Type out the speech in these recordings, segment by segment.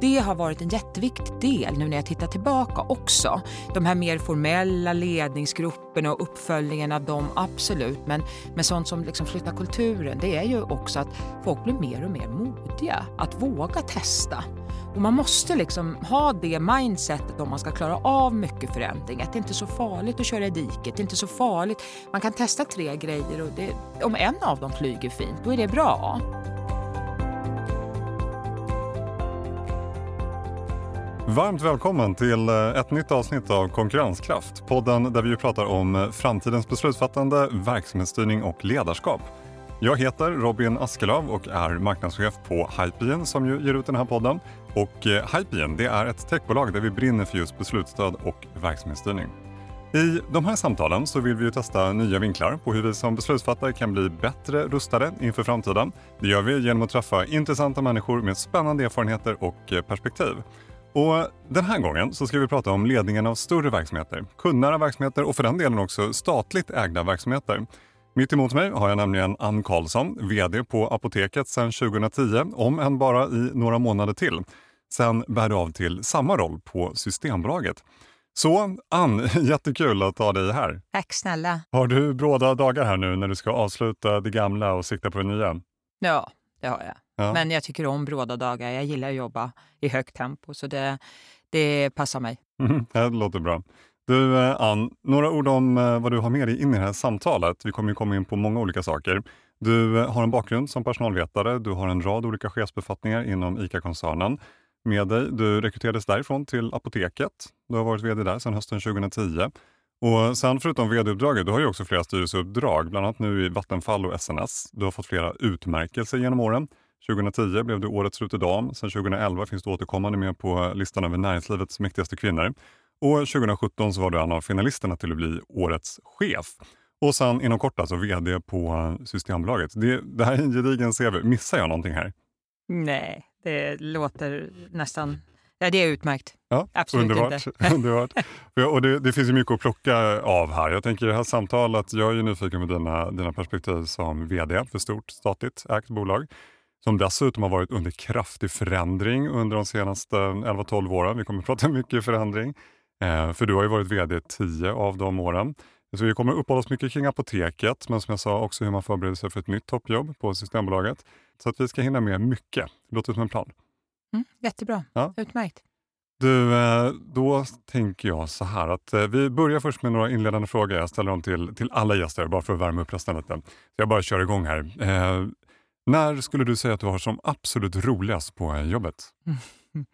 det har varit en jätteviktig del nu när jag tittar tillbaka också. De här mer formella ledningsgrupperna och uppföljningen av dem, absolut. Men, men sånt som liksom flyttar kulturen, det är ju också att folk blir mer och mer modiga. Att våga testa. Och man måste liksom ha det mindsetet om man ska klara av mycket förändring. Att det inte är så farligt att köra i diket. Det är inte så farligt. Man kan testa tre grejer och det, om en av dem flyger fint, då är det bra. Varmt välkommen till eh, ett nytt avsnitt av Konkurrenskraft. Podden där vi pratar om eh, framtidens beslutsfattande, verksamhetsstyrning och ledarskap. Jag heter Robin Askelöv och är marknadschef på Hypegen som ju ger ut den här podden. Och eh, det är ett techbolag där vi brinner för just beslutsstöd och verksamhetsstyrning. I de här samtalen så vill vi testa nya vinklar på hur vi som beslutsfattare kan bli bättre rustade inför framtiden. Det gör vi genom att träffa intressanta människor med spännande erfarenheter och eh, perspektiv. Och den här gången så ska vi prata om ledningen av större verksamheter, kundnära verksamheter och för den delen också statligt ägda verksamheter. Mitt emot mig har jag nämligen Ann Karlsson, VD på Apoteket sedan 2010, om än bara i några månader till. Sen bär du av till samma roll på Systembolaget. Så Ann, jättekul att ha dig här. Tack snälla. Har du bråda dagar här nu när du ska avsluta det gamla och sikta på det nya? Ja, det har jag. Ja. Men jag tycker om bråda dagar. Jag gillar att jobba i högt tempo, så det, det passar mig. Mm, det låter bra. Du eh, Ann, några ord om eh, vad du har med dig in i det här samtalet. Vi kommer ju komma in på många olika saker. Du eh, har en bakgrund som personalvetare. Du har en rad olika chefsbefattningar inom ICA-koncernen med dig. Du rekryterades därifrån till Apoteket. Du har varit VD där sedan hösten 2010. Och sen förutom vd-uppdraget, du har ju också flera styrelseuppdrag, bland annat nu i Vattenfall och SNS. Du har fått flera utmärkelser genom åren. 2010 blev du Årets Rutedam. Sen 2011 finns du återkommande med på listan över näringslivets mäktigaste kvinnor. Och 2017 så var du en av finalisterna till att bli Årets chef. Och sen inom kort alltså VD på Systembolaget. Det, det här är en gedigen CV. Missar jag någonting här? Nej, det låter nästan Ja, det är utmärkt. Ja, Absolut underbart. inte. underbart. Och det, det, finns ju mycket att plocka av här. Jag tänker i det här samtalet, jag är ju nyfiken på dina, dina perspektiv som VD för stort statligt ägt bolag som dessutom har varit under kraftig förändring under de senaste 11-12 åren. Vi kommer att prata mycket förändring, eh, för du har ju varit VD 10 av de åren. Så vi kommer uppehålla oss mycket kring apoteket, men som jag sa också hur man förbereder sig för ett nytt toppjobb på Systembolaget. Så att vi ska hinna med mycket. Det låter som en plan. Mm, jättebra, ja. utmärkt. Du, eh, då tänker jag så här att eh, vi börjar först med några inledande frågor. Jag ställer dem till, till alla gäster bara för att värma upp resten lite. Så jag bara kör igång här. När skulle du säga att du har som absolut roligast på jobbet?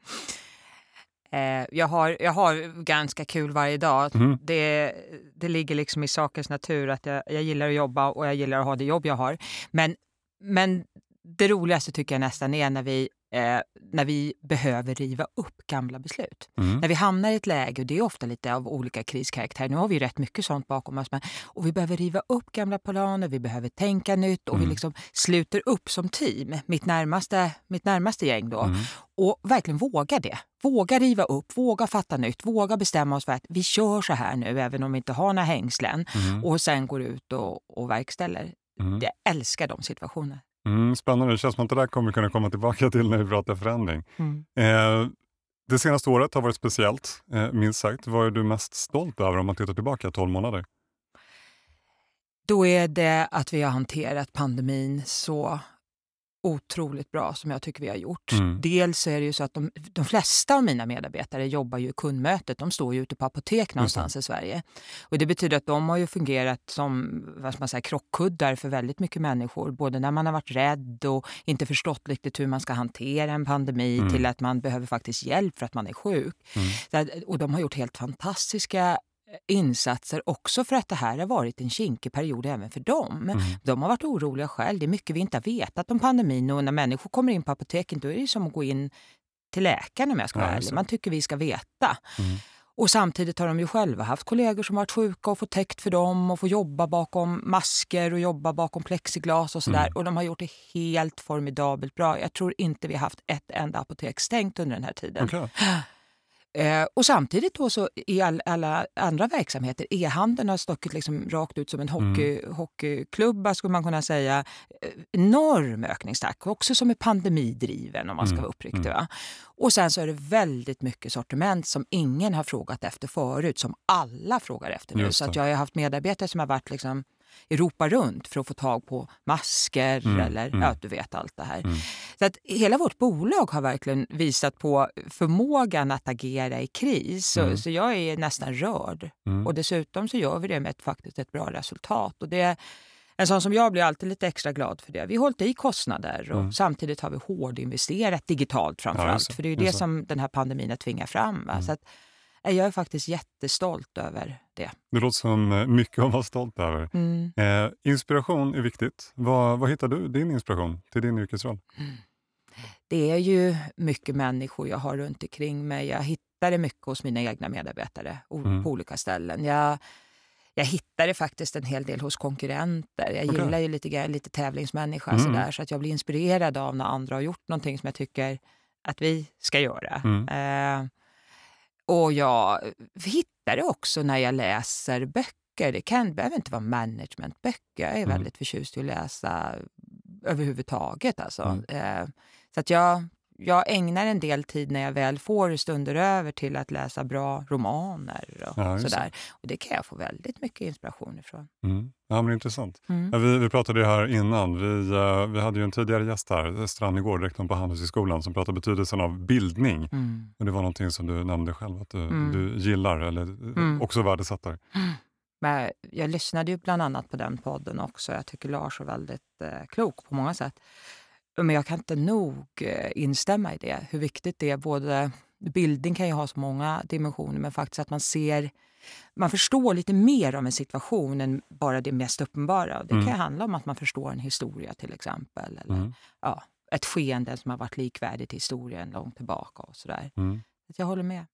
Eh, jag, har, jag har ganska kul varje dag. Mm. Det, det ligger liksom i sakens natur att jag, jag gillar att jobba och jag gillar att ha det jobb jag har. Men, men det roligaste tycker jag nästan är när vi eh, när vi behöver riva upp gamla beslut. Mm. När vi hamnar i ett läge, och det är ofta lite av olika kriskaraktär, nu har vi rätt mycket sånt bakom oss, men, och vi behöver riva upp gamla planer, vi behöver tänka nytt och mm. vi liksom sluter upp som team, mitt närmaste, mitt närmaste gäng då. Mm. Och verkligen våga det. Våga riva upp, våga fatta nytt, våga bestämma oss för att vi kör så här nu även om vi inte har några hängslen mm. och sen går ut och, och verkställer. Mm. Jag älskar de situationerna. Mm, spännande. Det känns som att det där kommer kunna komma tillbaka till när vi pratar förändring. Mm. Eh, det senaste året har varit speciellt, eh, minst sagt. Vad är du mest stolt över om man tittar tillbaka 12 månader? Då är det att vi har hanterat pandemin så otroligt bra som jag tycker vi har gjort. Mm. Dels är det ju så att de, de flesta av mina medarbetare jobbar ju i kundmötet. De står ju ute på apotek någonstans i Sverige. Och Det betyder att de har ju fungerat som vad man säga, krockkuddar för väldigt mycket människor. Både när man har varit rädd och inte förstått riktigt hur man ska hantera en pandemi mm. till att man behöver faktiskt hjälp för att man är sjuk. Mm. och De har gjort helt fantastiska insatser också för att det här har varit en kinkig period även för dem. Mm. De har varit oroliga själv. Det är mycket vi inte har vetat om pandemin och när människor kommer in på apoteket då är det som att gå in till läkaren om jag ska vara ärlig. Man tycker vi ska veta. Mm. Och samtidigt har de ju själva haft kollegor som varit sjuka och fått täckt för dem och få jobba bakom masker och jobba bakom plexiglas och sådär. Mm. Och de har gjort det helt formidabelt bra. Jag tror inte vi har haft ett enda apotek stängt under den här tiden. Okay. Eh, och samtidigt då så i all, alla andra verksamheter, e-handeln har stuckit liksom rakt ut som en hockey, mm. hockeyklubba skulle man kunna säga. Eh, enorm ökningstakt, också som är pandemidriven om man ska mm. vara uppriktig. Mm. Och sen så är det väldigt mycket sortiment som ingen har frågat efter förut, som alla frågar efter nu. Så att jag har haft medarbetare som har varit liksom Europa runt för att få tag på masker mm, eller mm. ja, du vet allt det här. Mm. Så att hela vårt bolag har verkligen visat på förmågan att agera i kris. Så, mm. så jag är nästan rörd. Mm. Och dessutom så gör vi det med ett, faktiskt ett bra resultat. Och det, en sån som jag blir alltid lite extra glad för det. Vi har hållit i kostnader och mm. samtidigt har vi hårdinvesterat digitalt framför allt. Ja, för det är ju det som den här pandemin har tvingat fram. Va? Så att, jag är faktiskt jättestolt över det. Det låter som eh, mycket att vara stolt över. Mm. Eh, inspiration är viktigt. Var hittar du din inspiration till din yrkesroll? Mm. Det är ju mycket människor jag har runt omkring mig. Jag hittar det mycket hos mina egna medarbetare mm. på olika ställen. Jag, jag hittar det faktiskt en hel del hos konkurrenter. Jag okay. gillar ju lite, lite tävlingsmänniska mm. sådär, så att jag blir inspirerad av när andra har gjort någonting som jag tycker att vi ska göra. Mm. Eh, och jag hittar det också när jag läser böcker. Det kan, behöver inte vara managementböcker. Jag är mm. väldigt förtjust i att läsa överhuvudtaget. Alltså. Mm. Eh, så att jag, jag ägnar en del tid när jag väl får stunder över till att läsa bra romaner och ja, sådär. Och det kan jag få väldigt mycket inspiration ifrån. Mm. Ja, men Intressant. Mm. Ja, vi, vi pratade här innan. Vi, uh, vi hade ju en tidigare gäst här, Strannegård, rektorn på Handelshögskolan, som pratade betydelsen av bildning. Mm. Och det var någonting som du nämnde själv att du, mm. du gillar eller mm. också värdesätter. Men jag lyssnade ju bland annat på den podden också. Jag tycker Lars är väldigt eh, klok på många sätt. Men jag kan inte nog eh, instämma i det, hur viktigt det är. Både Bildning kan ju ha så många dimensioner, men faktiskt att man ser man förstår lite mer om en situation än bara det mest uppenbara. Det mm. kan handla om att man förstår en historia till exempel. Eller mm. ja, ett skeende som har varit likvärdigt i historien långt tillbaka. och sådär. Mm. Jag håller med.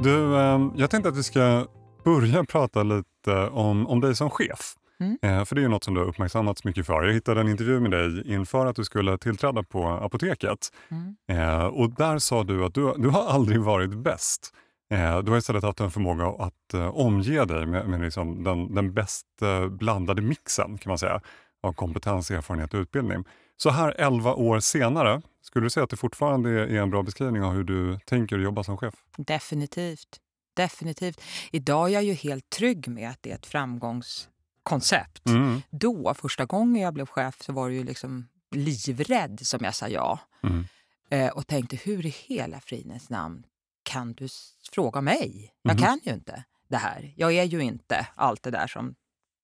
Du, ehm, jag tänkte att vi ska börja prata lite om, om dig som chef. Mm. Eh, för det är något som du har uppmärksammats mycket för. Jag hittade en intervju med dig inför att du skulle tillträda på apoteket. Mm. Eh, och där sa du att du, du har aldrig varit bäst. Eh, du har istället haft en förmåga att omge dig med, med liksom den, den bäst blandade mixen kan man säga av kompetens, erfarenhet och utbildning. Så här 11 år senare, skulle du säga att det fortfarande är en bra beskrivning av hur du tänker jobba som chef? Definitivt. Definitivt. Idag är jag ju helt trygg med att det är ett framgångs koncept. Mm. Då, första gången jag blev chef, så var det ju liksom livrädd som jag sa ja. Mm. Eh, och tänkte, hur i hela fridens namn kan du fråga mig? Jag mm. kan ju inte det här. Jag är ju inte allt det där som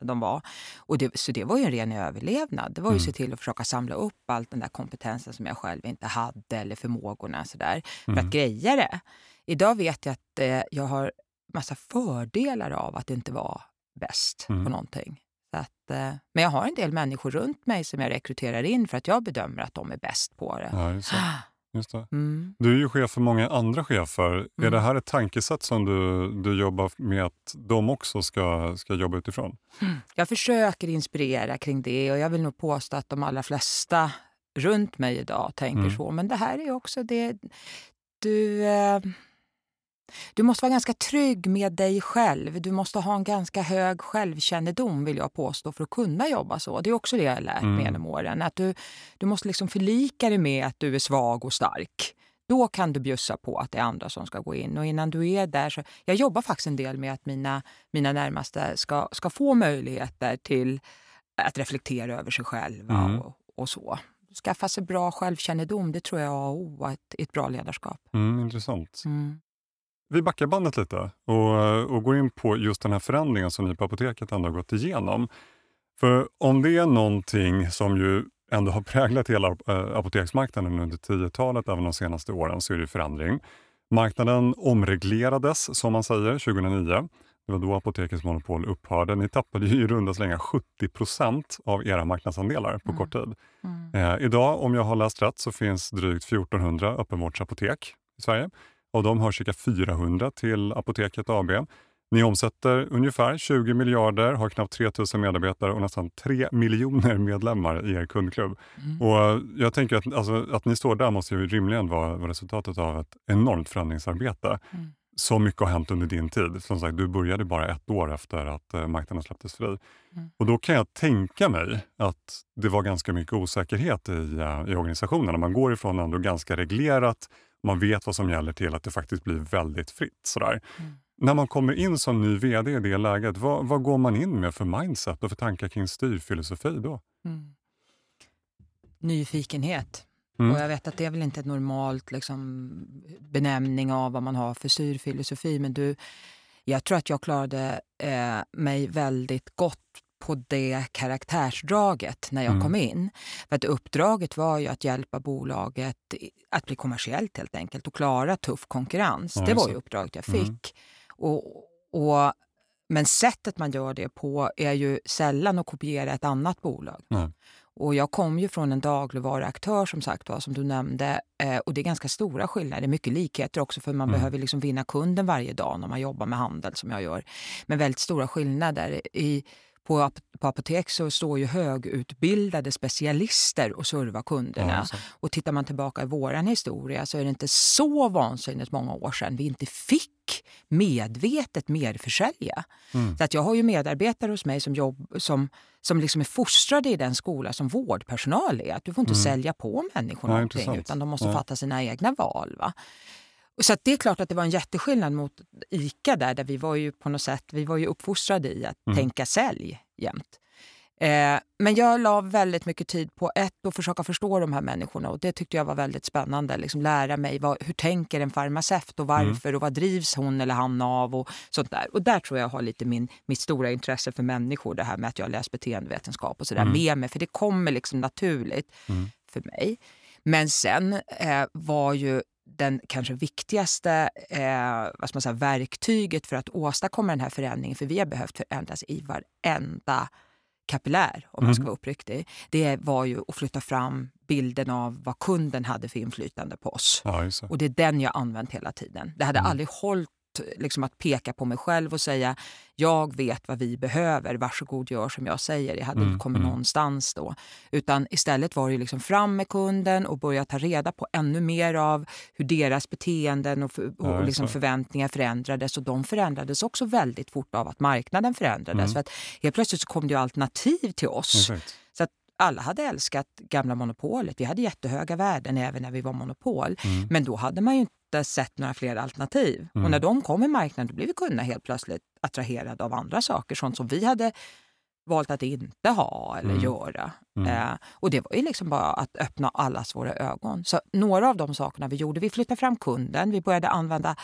de var. Och det, så det var ju en ren överlevnad. Det var ju att se mm. till att försöka samla upp all den där kompetensen som jag själv inte hade eller förmågorna sådär, för att mm. greja det. Idag vet jag att eh, jag har massa fördelar av att inte vara bäst mm. på någonting. Så att, eh, men jag har en del människor runt mig som jag rekryterar in för att jag bedömer att de är bäst på det. Ja, just det. Just det. Mm. Du är ju chef för många andra chefer. Mm. Är det här ett tankesätt som du, du jobbar med att de också ska, ska jobba utifrån? Mm. Jag försöker inspirera kring det och jag vill nog påstå att de allra flesta runt mig idag tänker mm. så. Men det här är också det... Du... Eh, du måste vara ganska trygg med dig själv. Du måste ha en ganska hög självkännedom vill jag påstå för att kunna jobba så. Det är också det jag har lärt mig mm. genom åren. Att du, du måste liksom förlika dig med att du är svag och stark. Då kan du bjussa på att det är andra som ska gå in. Och innan du är där så, Jag jobbar faktiskt en del med att mina, mina närmaste ska, ska få möjligheter till att reflektera över sig själva mm. och, och så skaffa sig bra självkännedom, det tror jag är oh, ett, ett bra ledarskap. Mm, intressant. Mm. Vi backar bandet lite och, och går in på just den här förändringen som ni på Apoteket ändå har gått igenom. För om det är någonting som ju ändå har präglat hela äh, apoteksmarknaden under 10-talet, även de senaste åren, så är det förändring. Marknaden omreglerades, som man säger, 2009. Det var då apotekets monopol upphörde. Ni tappade ju i runda slängar 70 procent av era marknadsandelar på mm. kort tid. Mm. Eh, idag, om jag har läst rätt, så finns drygt 1400 öppenvårdsapotek i Sverige. Av dem hör cirka 400 till Apoteket AB. Ni omsätter ungefär 20 miljarder, har knappt 3 000 medarbetare och nästan 3 miljoner medlemmar i er kundklubb. Mm. Och jag tänker att, alltså, att ni står där måste ju rimligen vara, vara resultatet av ett enormt förändringsarbete. Mm. Så mycket har hänt under din tid. Som sagt, du började bara ett år efter att eh, marknaden släpptes fri. Mm. Och då kan jag tänka mig att det var ganska mycket osäkerhet i, uh, i organisationen. Man går ifrån ändå ganska reglerat, man vet vad som gäller till att det faktiskt blir väldigt fritt. Sådär. Mm. När man kommer in som ny VD i det läget, vad, vad, går man in med för mindset och för tankar kring styrfilosofi då? Mm. Nyfikenhet. Mm. Och jag vet att det är väl inte ett normalt liksom, benämning av vad man har för styrfilosofi, men du, jag tror att jag klarade eh, mig väldigt gott på det karaktärsdraget när jag mm. kom in. För att uppdraget var ju att hjälpa bolaget att bli kommersiellt helt enkelt och klara tuff konkurrens. Ja, det var ju uppdraget jag mm. fick. Mm. Och, och, men sättet man gör det på är ju sällan att kopiera ett annat bolag. Mm. Och jag kom ju från en dagligvaruaktör som sagt var, som du nämnde. Eh, och det är ganska stora skillnader, mycket likheter också för man mm. behöver liksom vinna kunden varje dag när man jobbar med handel som jag gör. Men väldigt stora skillnader. I, på, på apotek så står ju högutbildade specialister och servar kunderna. Ja, och tittar man tillbaka i vår historia så är det inte så vansinnigt många år sedan vi inte fick medvetet merförsälja. Mm. Så att jag har ju medarbetare hos mig som, jobb, som, som liksom är fostrade i den skola som vårdpersonal är. Att du får inte mm. sälja på människor ja, någonting utan de måste ja. fatta sina egna val. Va? Så det är klart att det var en jätteskillnad mot ICA där, där vi var ju på något sätt vi var ju uppfostrade i att mm. tänka sälj jämt. Eh, men jag la väldigt mycket tid på ett, att försöka förstå de här människorna och det tyckte jag var väldigt spännande. Liksom lära mig vad, hur tänker en farmaceut och varför mm. och vad drivs hon eller han av och sånt där. Och där tror jag har lite min, mitt stora intresse för människor, det här med att jag läst beteendevetenskap och sådär mm. med mig, för det kommer liksom naturligt mm. för mig. Men sen eh, var ju den kanske viktigaste eh, vad ska man säga, verktyget för att åstadkomma den här förändringen, för vi har behövt förändras i varenda kapillär om man ska mm. vara uppriktig, det var ju att flytta fram bilden av vad kunden hade för inflytande på oss. Ja, och det är den jag använt hela tiden. Det hade mm. aldrig hållit liksom att peka på mig själv och säga jag vet vad vi behöver, varsågod gör som jag säger. Jag hade mm, inte kommit mm. någonstans då. Utan istället var det liksom fram med kunden och börja ta reda på ännu mer av hur deras beteenden och, för, och liksom förväntningar förändrades. Och de förändrades också väldigt fort av att marknaden förändrades. Mm. För att helt plötsligt så kom det alternativ till oss. Så att alla hade älskat gamla monopolet. Vi hade jättehöga värden även när vi var monopol. Mm. Men då hade man ju inte sett några fler alternativ. Mm. Och när de kom i marknaden då blev vi kunderna helt plötsligt attraherade av andra saker. Sånt som vi hade valt att inte ha eller mm. göra. Mm. Eh, och det var ju liksom bara att öppna allas våra ögon. Så några av de sakerna vi gjorde, vi flyttade fram kunden, vi började använda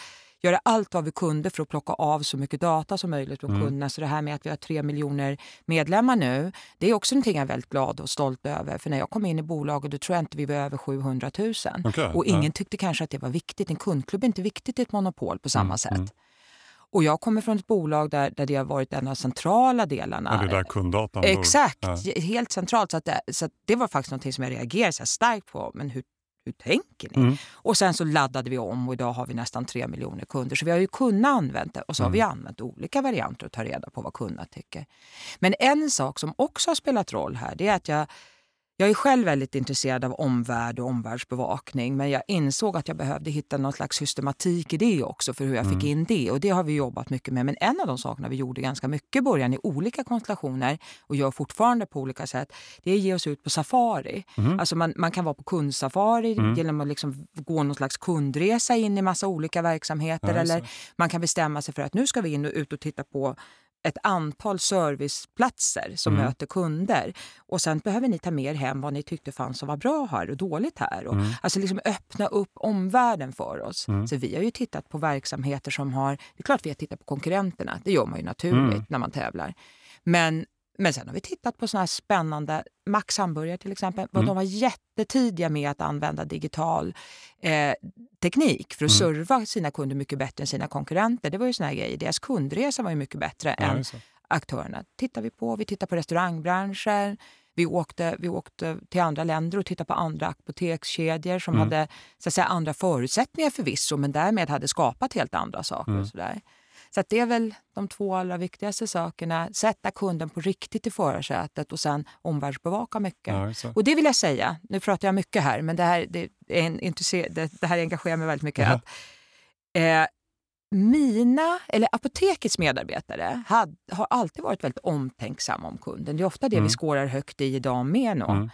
göra allt vad vi kunde för att plocka av så mycket data som möjligt från mm. kunderna. Så det här med att vi har tre miljoner medlemmar nu, det är också någonting jag är väldigt glad och stolt över. För när jag kom in i bolaget då tror jag inte vi var över 700 000. Okay, och ingen ja. tyckte kanske att det var viktigt. En kundklubb är inte viktigt i ett monopol på samma mm, sätt. Mm. Och jag kommer från ett bolag där, där det har varit en av de centrala delarna. Ja, det där kunddatan. Exakt, ja. helt centralt. Så, att det, så att det var faktiskt något som jag reagerade så starkt på. Men hur hur tänker ni? Mm. Och sen så laddade vi om och idag har vi nästan tre miljoner kunder. Så vi har ju kunnat använda det och så mm. har vi använt olika varianter att ta reda på vad kunderna tycker. Men en sak som också har spelat roll här det är att jag jag är själv väldigt intresserad av omvärld och omvärldsbevakning men jag insåg att jag behövde hitta någon slags systematik i det också för hur jag mm. fick in det och det har vi jobbat mycket med. Men en av de sakerna vi gjorde ganska mycket i början i olika konstellationer och gör fortfarande på olika sätt, det är att ge oss ut på safari. Mm. Alltså man, man kan vara på kundsafari mm. genom att liksom gå någon slags kundresa in i massa olika verksamheter ja, eller man kan bestämma sig för att nu ska vi in och ut och titta på ett antal serviceplatser som mm. möter kunder. Och sen behöver ni ta med er hem vad ni tyckte fanns som var bra här och dåligt här. Och, mm. Alltså liksom öppna upp omvärlden för oss. Mm. Så vi har ju tittat på verksamheter som har... Det är klart vi har tittat på konkurrenterna, det gör man ju naturligt mm. när man tävlar. Men men sen har vi tittat på såna här spännande, Max Hamburgare till exempel, mm. de var jättetidiga med att använda digital eh, teknik för att mm. serva sina kunder mycket bättre än sina konkurrenter. Det var ju såna här grejer. Deras kundresa var ju mycket bättre ja, än aktörerna. Tittar vi på, vi tittar på restaurangbranschen, vi åkte, vi åkte till andra länder och tittade på andra apotekskedjor som mm. hade så att säga, andra förutsättningar förvisso men därmed hade skapat helt andra saker. Mm. Och sådär. Så det är väl de två allra viktigaste sakerna. Sätta kunden på riktigt i förarsätet och sen omvärldsbevaka mycket. Ja, och det vill jag säga, nu pratar jag mycket här, men det här, det, är en, det, det här engagerar mig väldigt mycket. Ja. Att, eh, mina, eller apotekets medarbetare had, har alltid varit väldigt omtänksamma om kunden. Det är ofta det mm. vi skårar högt i idag med. Mm.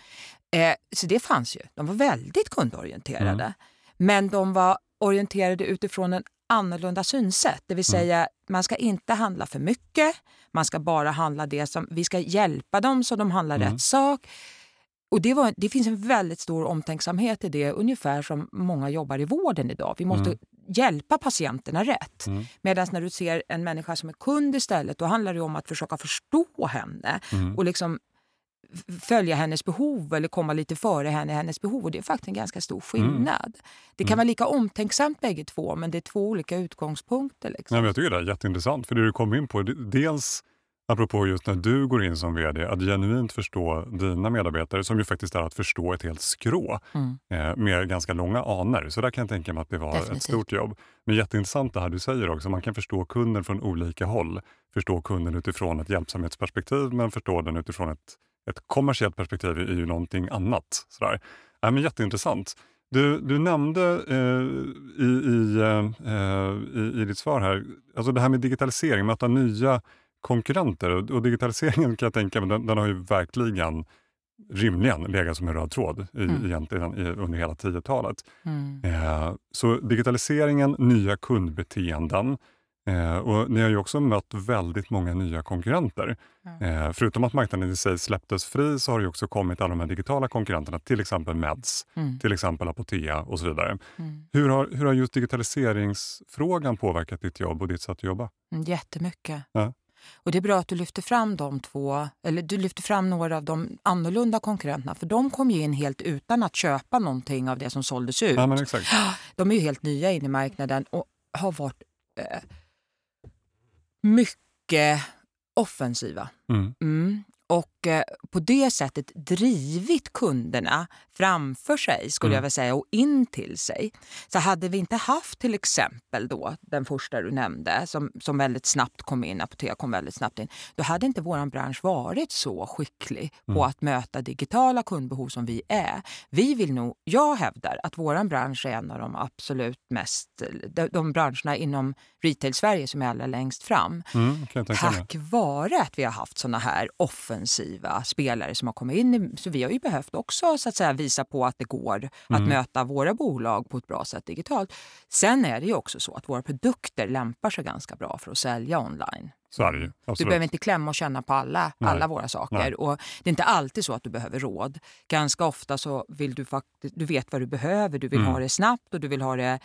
Eh, så det fanns ju. De var väldigt kundorienterade. Mm. Men de var orienterade utifrån en annorlunda synsätt. Det vill mm. säga, mm. man ska inte handla för mycket. Man ska bara handla det som... Vi ska hjälpa dem så de handlar mm. rätt sak. Och det, var, det finns en väldigt stor omtänksamhet i det, ungefär som många jobbar i vården idag. Vi måste mm. hjälpa patienterna rätt. Mm. Medan när du ser en människa som är kund istället, då handlar det om att försöka förstå henne mm. och liksom följa hennes behov eller komma lite före henne i hennes behov. Och det är faktiskt en ganska stor mm. skillnad. Mm. Det kan mm. vara lika omtänksamt bägge två, men det är två olika utgångspunkter. Liksom. Ja, jag tycker det är jätteintressant, för det du kom in på, dels apropå just när du går in som vd, att genuint förstå dina medarbetare, som ju faktiskt är att förstå ett helt skrå mm. eh, med ganska långa aner. Så där kan jag tänka mig att det var Definitivt. ett stort jobb. Men jätteintressant det här du säger också, man kan förstå kunden från olika håll. Förstå kunden utifrån ett hjälpsamhetsperspektiv, men förstå den utifrån ett ett kommersiellt perspektiv är ju någonting annat. Sådär. Ja, men jätteintressant. Du, du nämnde eh, i, i, eh, i, i ditt svar här, alltså det här med digitalisering, möta nya konkurrenter. Och, och digitaliseringen kan jag tänka mig, den, den, har ju verkligen rimligen legat som en röd tråd i, mm. egentligen, i, under hela 10-talet. Mm. Eh, så digitaliseringen, nya kundbeteenden, Eh, och ni har ju också mött väldigt många nya konkurrenter. Eh, förutom att marknaden i sig släpptes fri så har det också kommit alla de här digitala konkurrenterna, till exempel Meds, mm. till exempel Apotea och så vidare. Mm. Hur, har, hur har just digitaliseringsfrågan påverkat ditt jobb och ditt sätt att jobba? Mm, jättemycket. Ja. Och det är bra att du lyfter fram de två, eller du lyfter fram några av de annorlunda konkurrenterna, för de kom ju in helt utan att köpa någonting av det som såldes ut. Ja. De är ju helt nya in i marknaden och har varit eh, mycket offensiva. Mm. Mm och på det sättet drivit kunderna framför sig, skulle mm. jag vilja säga, och in till sig. Så hade vi inte haft till exempel då den första du nämnde som, som väldigt snabbt kom in, Apotea kom väldigt snabbt in, då hade inte vår bransch varit så skicklig mm. på att möta digitala kundbehov som vi är. Vi vill nog, jag hävdar att vår bransch är en av de absolut mest, de, de branscherna inom retail-Sverige som är allra längst fram. Mm, tack vare att vi har haft såna här offensiva offensiva spelare som har kommit in. Så vi har ju behövt också så att säga, visa på att det går mm. att möta våra bolag på ett bra sätt digitalt. Sen är det ju också så att våra produkter lämpar sig ganska bra för att sälja online. Så är det ju. Du behöver inte klämma och känna på alla, alla våra saker. Nej. Och det är inte alltid så att du behöver råd. Ganska ofta så vill du faktiskt, du vet vad du behöver, du vill mm. ha det snabbt och du vill ha det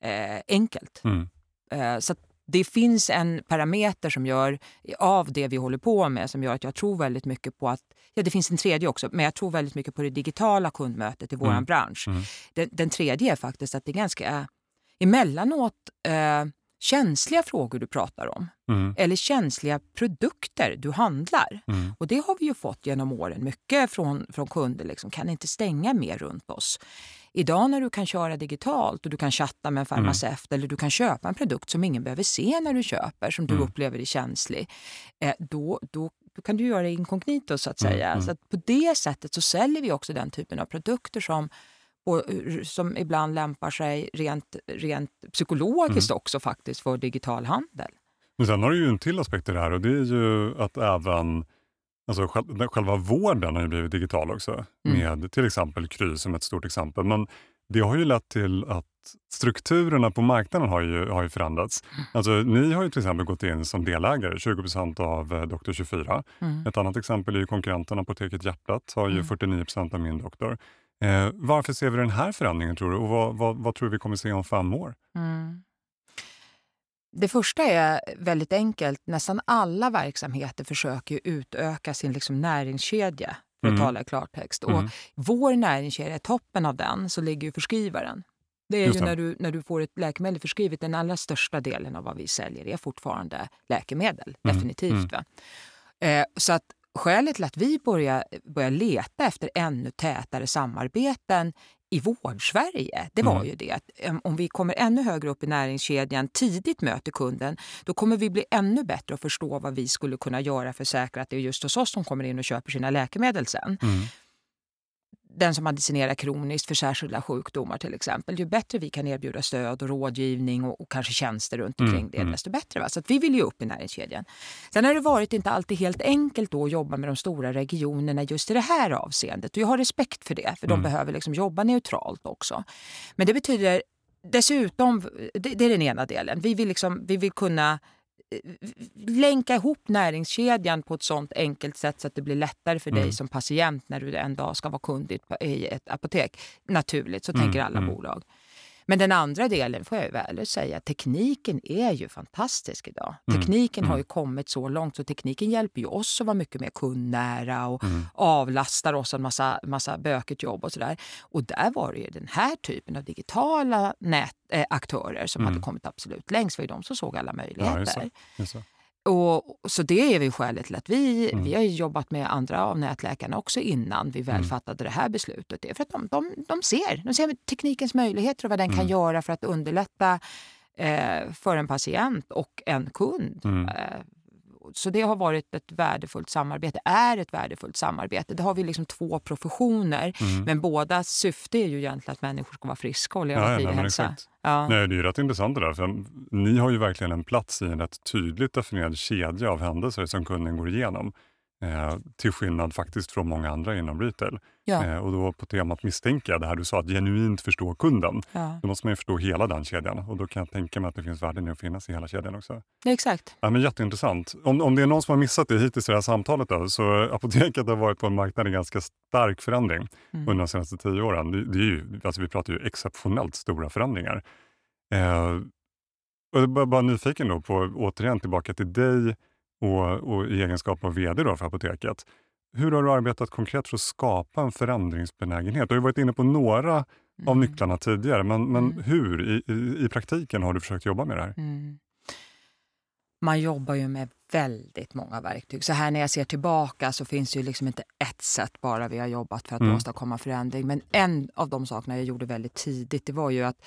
eh, enkelt. Mm. Eh, så det finns en parameter som gör, av det vi håller på med som gör att jag tror väldigt mycket på att... Ja, det finns en tredje också, men jag tror väldigt mycket på det digitala kundmötet i vår mm. bransch. Mm. Den, den, tredje är faktiskt att det är ganska emellanåt eh, känsliga frågor du pratar om. Mm. Eller känsliga produkter du handlar. Mm. Och det har vi ju fått genom åren mycket från, från kunder. Liksom, kan inte stänga mer runt oss. Idag när du kan köra digitalt och du kan chatta med en mm. farmaceut mm. eller du kan köpa en produkt som ingen behöver se när du köper, som du mm. upplever är känslig, eh, då, då, då, kan du göra det inkognito så att mm, säga. Mm. Så att på det sättet så säljer vi också den typen av produkter som och, som ibland lämpar sig rent, rent psykologiskt mm. också faktiskt för digital handel. Men sen har du ju en till aspekt i det här och det är ju att även Alltså själva vården har ju blivit digital också, mm. med till exempel Kry som ett stort exempel. Men det har ju lett till att strukturerna på marknaden har ju, har ju förändrats. Mm. Alltså, ni har ju till exempel gått in som delägare, 20% av eh, Doktor 24. Mm. Ett annat exempel är ju konkurrenten Apoteket Hjärtat, har ju mm. 49% av min doktor. Eh, varför ser vi den här förändringen tror du och vad, vad, vad tror vi kommer se om fem år? Mm. Det första är väldigt enkelt. Nästan alla verksamheter försöker utöka sin liksom näringskedja, för att mm. tala i klartext. Mm. Och vår näringskedja, toppen av den, så ligger ju förskrivaren. Det är ju när du, när du får ett läkemedel förskrivet, den allra största delen av vad vi säljer är fortfarande läkemedel. Mm. Definitivt. Mm. Eh, så att skälet till att vi börjar, börjar leta efter ännu tätare samarbeten i Vårdsverige, det var mm. ju det att om vi kommer ännu högre upp i näringskedjan, tidigt möter kunden, då kommer vi bli ännu bättre att förstå vad vi skulle kunna göra för att säkra att det är just hos oss som kommer in och köper sina läkemedel sen. Mm den som medicinerar kroniskt för särskilda sjukdomar till exempel. Ju bättre vi kan erbjuda stöd och rådgivning och, och kanske tjänster runt mm, omkring mm, det, mm. desto bättre. Va? Så att vi vill ju upp i näringskedjan. Sen har det varit inte alltid helt enkelt då att jobba med de stora regionerna just i det här avseendet. Och jag har respekt för det, för mm. de behöver liksom jobba neutralt också. Men det betyder dessutom, det, det är den ena delen, vi vill, liksom, vi vill kunna länka ihop näringskedjan på ett sånt enkelt sätt så att det blir lättare för mm. dig som patient när du en dag ska vara kund i ett apotek. Naturligt, så mm. tänker alla mm. bolag. Men den andra delen får jag väl säga, tekniken är ju fantastisk idag. Mm. Tekniken mm. har ju kommit så långt så tekniken hjälper ju oss att vara mycket mer kundnära och mm. avlastar oss en massa, massa bökigt jobb och sådär. Och där var det ju den här typen av digitala nätaktörer äh, som hade mm. kommit absolut längst. Det var ju de som såg alla möjligheter. Ja, Och, så det är vi skälet till att vi, mm. vi har jobbat med andra av nätläkarna också innan vi väl mm. fattade det här beslutet. Det är för att de, de, de, ser, de ser teknikens möjligheter och vad den mm. kan göra för att underlätta eh, för en patient och en kund. Mm. Så det har varit ett värdefullt samarbete, är ett värdefullt samarbete. Det har vi liksom två professioner, mm. men båda syfte är ju egentligen att människor ska vara friska och leva ja, ja, hälsa. Ja. Nej, det är ju rätt intressant det där, för ni har ju verkligen en plats i en rätt tydligt definierad kedja av händelser som kunden går igenom. Eh, till skillnad faktiskt från många andra inom retail. Ja. Eh, och då på temat misstänker jag, det här du sa, att genuint förstå kunden. Ja. Då måste man ju förstå hela den kedjan och då kan jag tänka mig att det finns värden i att finnas i hela kedjan också. exakt. Ja, men jätteintressant. Om, om det är någon som har missat det hittills i det här samtalet då, så apoteket har varit på en marknad i ganska stark förändring mm. under de senaste tio åren. Det, det är ju, alltså vi pratar ju exceptionellt stora förändringar. Eh, och jag är bara nyfiken då på, återigen tillbaka till dig och, och i egenskap av VD då för apoteket. Hur har du arbetat konkret för att skapa en förändringsbenägenhet? Du har varit inne på några mm. av nycklarna tidigare, men, men mm. hur i, i, i, praktiken har du försökt jobba med det här? Mm. Man jobbar ju med väldigt många verktyg. Så här när jag ser tillbaka så finns det ju liksom inte ett sätt bara vi har jobbat för att mm. åstadkomma förändring. Men en av de sakerna jag gjorde väldigt tidigt det var ju att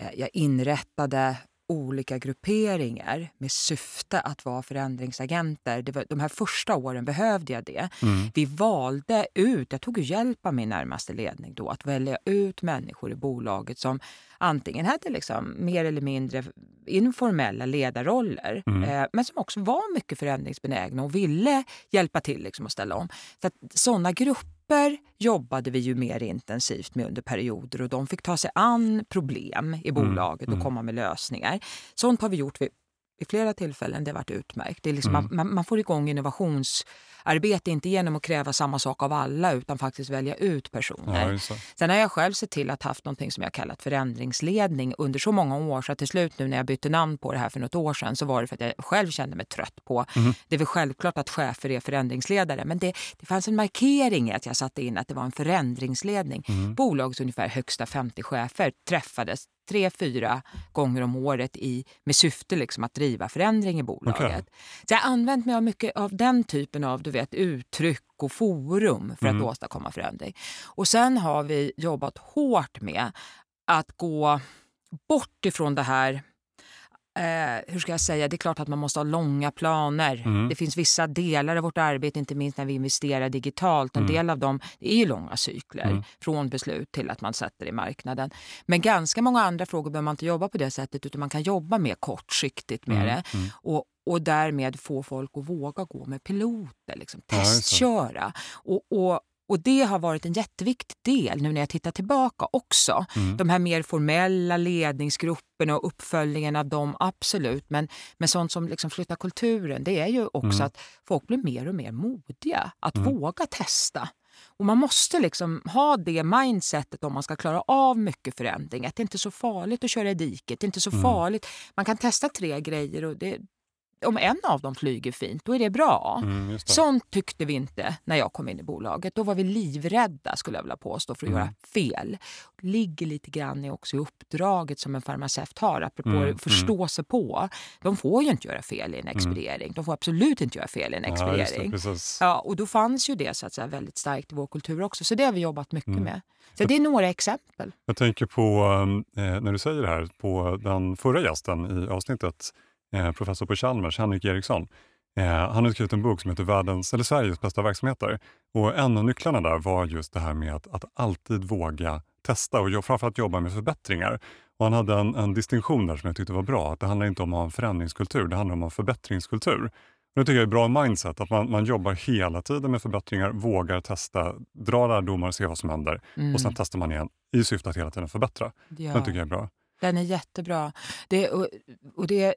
eh, jag inrättade olika grupperingar med syfte att vara förändringsagenter. Det var, de här första åren behövde jag det. Mm. Vi valde ut, jag tog hjälp av min närmaste ledning då, att välja ut människor i bolaget som antingen hade liksom mer eller mindre informella ledarroller mm. eh, men som också var mycket förändringsbenägna och ville hjälpa till liksom, att ställa om. Så att, såna grupper jobbade vi ju mer intensivt med under perioder och de fick ta sig an problem i mm. bolaget mm. och komma med lösningar. Sånt har vi gjort vid, vid flera tillfällen. Det har varit utmärkt. Det är liksom, mm. man, man, får igång innovations arbete, inte genom att kräva samma sak av alla utan faktiskt välja ut personer. Ja, Sen har jag själv sett till att haft något som jag kallat förändringsledning under så många år så att till slut nu när jag bytte namn på det här för något år sedan så var det för att jag själv kände mig trött på. Mm. Det är väl självklart att chefer är förändringsledare men det, det fanns en markering i att jag satte in att det var en förändringsledning. Mm. Bolagets ungefär högsta 50 chefer träffades tre, fyra gånger om året i, med syfte liksom att driva förändring i bolaget. Okay. Så jag har använt mig av mycket av den typen av du vet, uttryck och forum för mm. att åstadkomma förändring. Och sen har vi jobbat hårt med att gå bort ifrån det här eh, hur ska jag säga, det är klart att man måste ha långa planer. Mm. Det finns vissa delar av vårt arbete, inte minst när vi investerar digitalt. En mm. del av dem det är ju långa cykler mm. från beslut till att man sätter i marknaden. Men ganska många andra frågor behöver man inte jobba på det sättet utan man kan jobba mer kortsiktigt med mm. det. Mm. Och, och därmed få folk att våga gå med piloter, liksom, testköra. och, och och det har varit en jätteviktig del nu när jag tittar tillbaka också. Mm. De här mer formella ledningsgrupperna och uppföljningen av dem, absolut. Men, men sånt som liksom flyttar kulturen, det är ju också mm. att folk blir mer och mer modiga att mm. våga testa. Och Man måste liksom ha det mindsetet om man ska klara av mycket förändring. Att det inte är så farligt att köra i diket. Det är inte så mm. farligt. Man kan testa tre grejer och det, om en av dem flyger fint, då är det bra. Mm, det. Sånt tyckte vi inte när jag kom in i bolaget. Då var vi livrädda skulle jag vilja påstå för att mm. göra fel. Det ligger lite grann också i uppdraget som en farmaceut har, apropå mm, förstå mm. sig på. De får ju inte göra fel i en mm. expediering. De får absolut inte göra fel i en expediering. Ja, det, ja, och då fanns ju det så att säga, väldigt starkt i vår kultur också. Så det har vi jobbat mycket mm. med. Så det är några exempel. Jag tänker på, eh, när du säger det här, på den förra gästen i avsnittet Eh, professor på Chalmers, Henrik Eriksson. Eh, han har skrivit en bok som heter Världens, eller Sveriges bästa verksamheter. Och en av nycklarna där var just det här med att, att alltid våga testa och framförallt jobba med förbättringar. Och han hade en, en distinktion där som jag tyckte var bra. Att det handlar inte om att ha en förändringskultur, det handlar om att ha en förbättringskultur. Det tycker jag är bra mindset, att man, man jobbar hela tiden med förbättringar, vågar testa, dra lärdomar och se vad som händer. Mm. Och sen testar man igen i syfte att hela tiden förbättra. Ja. Det tycker jag är bra. Den är jättebra. Det, och, och det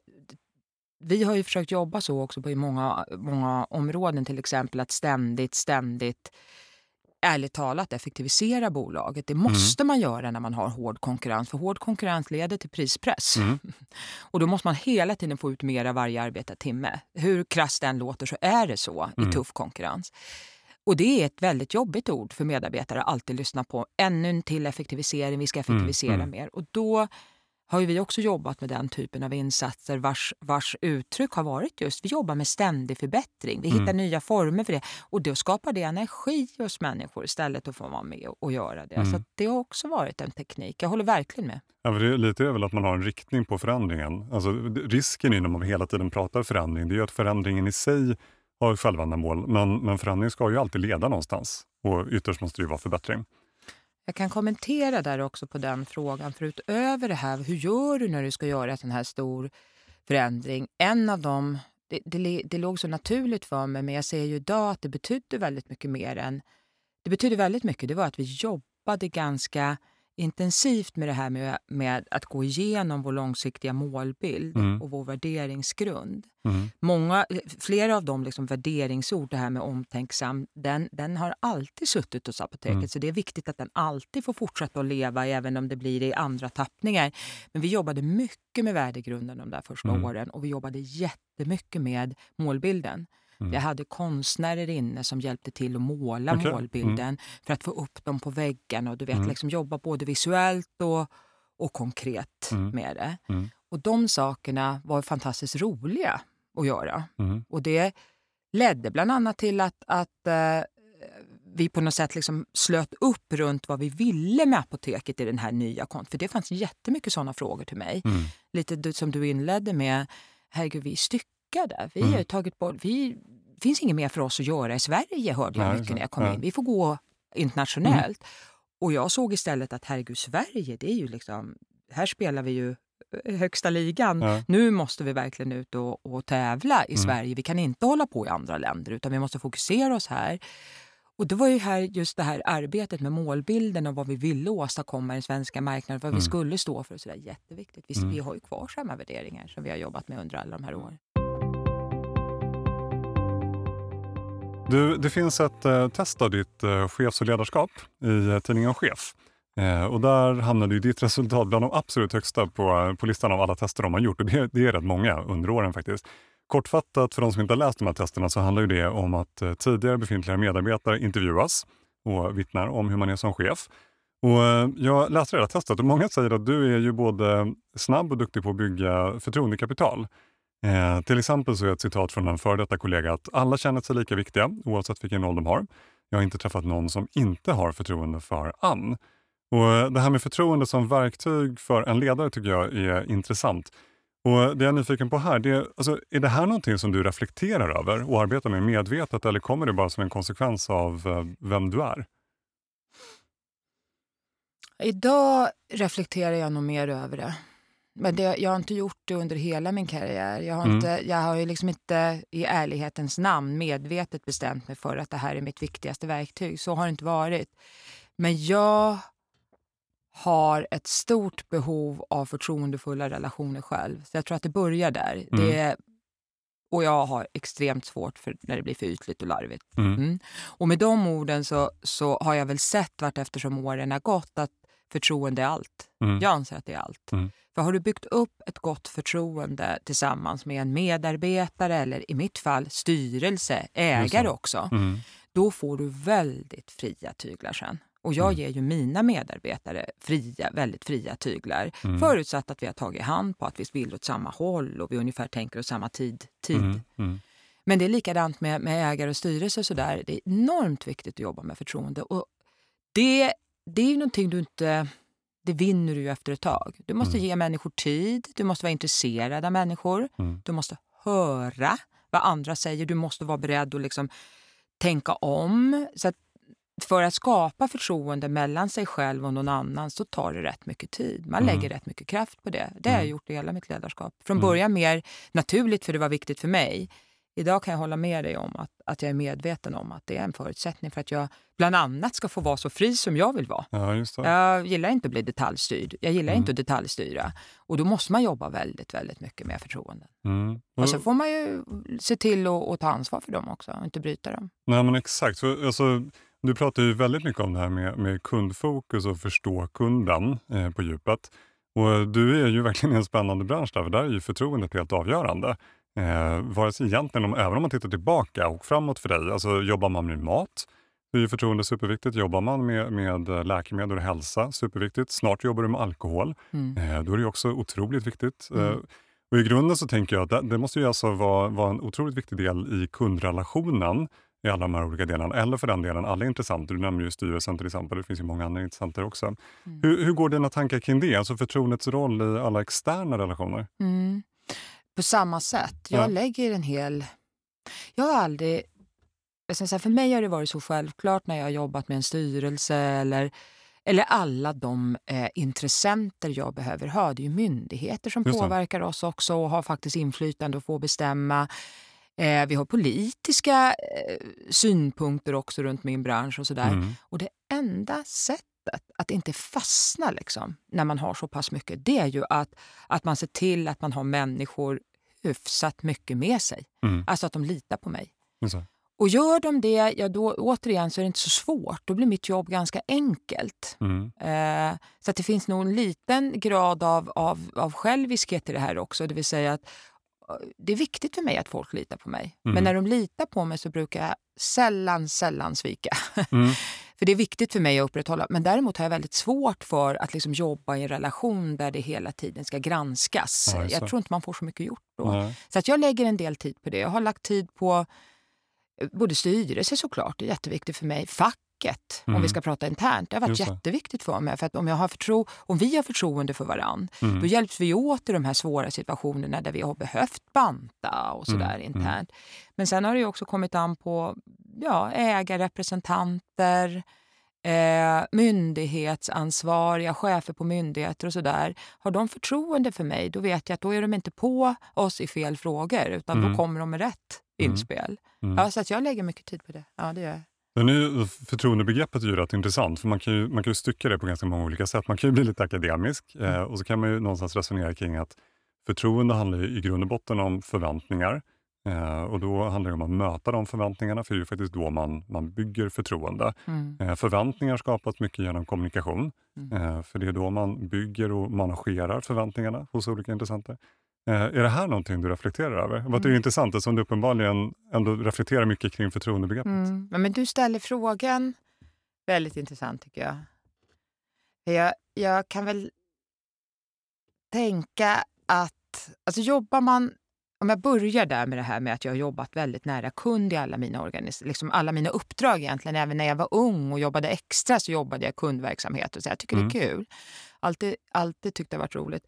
vi har ju försökt jobba så också på många, många områden, till exempel att ständigt, ständigt ärligt talat effektivisera bolaget. Det måste mm. man göra när man har hård konkurrens, för hård konkurrens leder till prispress. Mm. Och då måste man hela tiden få ut mer av varje arbetad timme. Hur krasst den låter så är det så mm. i tuff konkurrens. Och det är ett väldigt jobbigt ord för medarbetare att alltid lyssna på. Ännu en till effektivisering, vi ska mm, effektivisera mm. mer. Och då har vi också jobbat med den typen av insatser vars, vars uttryck har varit just vi jobbar med ständig förbättring. Vi hittar mm. nya former för det och då skapar det energi hos människor istället att få vara med och, och göra det. Mm. Så det har också varit en teknik. Jag håller verkligen med. Ja, för det är lite är väl att man har en riktning på förändringen. Alltså, risken när man hela tiden pratar förändring, det är att förändringen i sig har självändamål, men, men förändring ska ju alltid leda någonstans och ytterst måste det ju vara förbättring. Jag kan kommentera där också på den frågan. För utöver det här, hur gör du när du ska göra en sån här stor förändring? En av dem, det, det, det låg så naturligt för mig, men jag ser ju idag att det betydde väldigt mycket mer än... Det betydde väldigt mycket. Det var att vi jobbade ganska intensivt med det här med, med att gå igenom vår långsiktiga målbild mm. och vår värderingsgrund. Mm. Många, flera av de liksom värderingsord, det här med omtänksam, den, den har alltid suttit hos apoteket. Mm. Så det är viktigt att den alltid får fortsätta att leva även om det blir i andra tappningar. Men vi jobbade mycket med värdegrunden de där första mm. åren och vi jobbade jättemycket med målbilden. Mm. Jag hade konstnärer inne som hjälpte till att måla okay. målbilden mm. för att få upp dem på väggen och du vet, mm. liksom jobba både visuellt och, och konkret mm. med det. Mm. Och de sakerna var fantastiskt roliga att göra. Mm. Och det ledde bland annat till att, att uh, vi på något sätt liksom slöt upp runt vad vi ville med apoteket i den här nya kontot. För det fanns jättemycket sådana frågor till mig. Lite som du inledde med. Herregud, vi styck lyckade. Vi mm. har tagit bort, vi, det finns inget mer för oss att göra i Sverige hörde jag mycket när jag kom in. Vi får gå internationellt. Mm. Och jag såg istället att herregud, Sverige, det är ju liksom, här spelar vi ju eh, högsta ligan. Ja. Nu måste vi verkligen ut och, och tävla i mm. Sverige. Vi kan inte hålla på i andra länder utan vi måste fokusera oss här. Och det var ju här just det här arbetet med målbilden och vad vi ville åstadkomma i den svenska marknaden, vad mm. vi skulle stå för. Så det är jätteviktigt. Vi, mm. vi har ju kvar samma värderingar som vi har jobbat med under alla de här åren. Du, det finns ett eh, test av ditt eh, chefs och ledarskap i eh, tidningen Chef. Eh, och där hamnade ju ditt resultat bland de absolut högsta på, eh, på listan av alla tester de har gjort. Och det, det är rätt många under åren faktiskt. Kortfattat för de som inte har läst de här testerna så handlar ju det om att eh, tidigare befintliga medarbetare intervjuas och vittnar om hur man är som chef. Och eh, jag läste det här testet och många säger att du är ju både snabb och duktig på att bygga förtroendekapital. Eh, till exempel så är ett citat från en före detta kollega att alla känner sig lika viktiga oavsett vilken roll de har. Jag har inte träffat någon som inte har förtroende för Ann. Och eh, det här med förtroende som verktyg för en ledare tycker jag är intressant. Och Det jag är nyfiken på här, det är, alltså, är det här någonting som du reflekterar över och arbetar med medvetet eller kommer det bara som en konsekvens av eh, vem du är? Idag reflekterar jag nog mer över det. Men det, jag har inte gjort det under hela min karriär. Jag har, mm. inte, jag har ju liksom inte i ärlighetens namn medvetet bestämt mig för att det här är mitt viktigaste verktyg. Så har det inte varit. Men jag har ett stort behov av förtroendefulla relationer själv. Så jag tror att det börjar där. Mm. Det, och jag har extremt svårt för när det blir för ytligt och larvigt. Mm. mm. Och med de orden så, så har jag väl sett vart eftersom åren har gått att förtroende är allt. Mm. Jag anser att det är allt. För har du byggt upp ett gott förtroende tillsammans med en medarbetare eller i mitt fall styrelse, ägare också, mm. då får du väldigt fria tyglar sen. Och jag mm. ger ju mina medarbetare fria, väldigt fria tyglar. Mm. Förutsatt att vi har tagit hand på att vi vill åt samma håll och vi ungefär tänker åt samma tid. tid. Mm. Mm. Men det är likadant med, med ägare och styrelse. Så där. Det är enormt viktigt att jobba med förtroende. Och det, det är ju någonting du inte... Det vinner du ju efter ett tag. Du måste mm. ge människor tid, du måste vara intresserad av människor. Mm. Du måste höra vad andra säger. Du måste vara beredd att liksom tänka om. Så att för att skapa förtroende mellan sig själv och någon annan så tar det rätt mycket tid. Man mm. lägger rätt mycket kraft på det. Det har jag mm. gjort i hela mitt ledarskap. Från mm. början mer naturligt för det var viktigt för mig. Idag kan jag hålla med dig om att, att jag är medveten om att det är en förutsättning för att jag bland annat ska få vara så fri som jag vill vara. Ja, jag gillar inte att bli detaljstyrd. Jag gillar mm. inte att detaljstyra. Och då måste man jobba väldigt, väldigt mycket med förtroenden. Mm. Och, så får man ju se till att ta ansvar för dem också och inte bryta dem. Nej men exakt. För, alltså, du pratar ju väldigt mycket om det här med, med kundfokus och förstå kunden eh, på djupet. Och du är ju verkligen i en spännande bransch där, för där är ju förtroendet helt avgörande. Eh, vare sig egentligen, om, även om man tittar tillbaka och framåt för dig, alltså jobbar man med mat, då är ju förtroende superviktigt. Jobbar man med, med läkemedel och hälsa, superviktigt. Snart jobbar du med alkohol, mm. eh, då är det också otroligt viktigt. Mm. Eh, och I grunden så tänker jag att det, det måste ju alltså vara, vara en otroligt viktig del i kundrelationen i alla de här olika delarna. Eller för den delen alla intressenter. Du nämner ju styrelsen till exempel. Det finns ju många andra intressenter också. Mm. Hur, hur, går dina tankar kring det? Alltså förtroendets roll i alla externa relationer? Mm. På samma sätt. Jag ja. lägger en hel... Jag har aldrig... Säga, för mig har det varit så självklart när jag har jobbat med en styrelse eller, eller alla de eh, intressenter jag behöver ha. Det är ju myndigheter som påverkar oss också och har faktiskt inflytande och får bestämma. Eh, vi har politiska eh, synpunkter också runt min bransch och sådär. Mm. Och det enda sättet att inte fastna liksom, när man har så pass mycket, det är ju att, att man ser till att man har människor hyfsat mycket med sig. Mm. Alltså att de litar på mig. Mm. Och gör de det, ja då återigen så är det inte så svårt. Då blir mitt jobb ganska enkelt. Mm. Eh, så att det finns nog en liten grad av, av, av själviskhet i det här också. Det vill säga att det är viktigt för mig att folk litar på mig. Mm. Men när de litar på mig så brukar jag sällan, sällan svika. För det är viktigt för mig att upprätthålla. Men däremot har jag väldigt svårt för att liksom jobba i en relation där det hela tiden ska granskas. Ja, jag tror inte man får så mycket gjort då. Nej. Så att jag lägger en del tid på det. Jag har lagt tid på eh, både styrelse såklart, det är jätteviktigt för mig. Fack facket, mm. om vi mm. ska prata internt. Det har varit jätteviktigt för mig. För att om, jag har förtro om vi har förtroende för varandra, mm. då hjälps vi åt i de här svåra situationerna där vi har behövt banta och sådär mm. mm. internt. Men sen har det också kommit an på ja, ägarrepresentanter, eh, myndighetsansvariga, chefer på myndigheter och sådär. Har de förtroende för mig, då vet jag att då är de inte på oss i fel frågor, utan mm. då kommer de med rätt mm. inspel. Mm. Ja, så att jag lägger mycket tid på det. Ja, det gör jag. Men nu, förtroendebegreppet är ju rätt intressant, för man kan ju, man kan ju stycka det på ganska många olika sätt. Man kan ju bli lite akademisk mm. eh, och så kan man ju någonstans resonera kring att förtroende handlar i grund och botten om förväntningar. Eh, och då handlar det om att möta de förväntningarna, för det är ju faktiskt då man, man bygger förtroende. Mm. Eh, förväntningar skapas mycket genom kommunikation, mm. eh, för det är då man bygger och managerar förväntningarna hos olika intressenter. Eh, är det här någonting du reflekterar över? Mm. Det är intressant eftersom du uppenbarligen ändå reflekterar mycket kring förtroendebegreppet. Mm. Men du ställer frågan väldigt intressant tycker jag. Jag, jag kan väl tänka att, alltså jobbar man om jag börjar där med det här med att jag har jobbat väldigt nära kund i alla mina, organis liksom alla mina uppdrag egentligen. Även när jag var ung och jobbade extra så jobbade jag kundverksamhet. Och så jag tycker mm. det är mm. kul. Alltid, alltid tyckt det har varit roligt.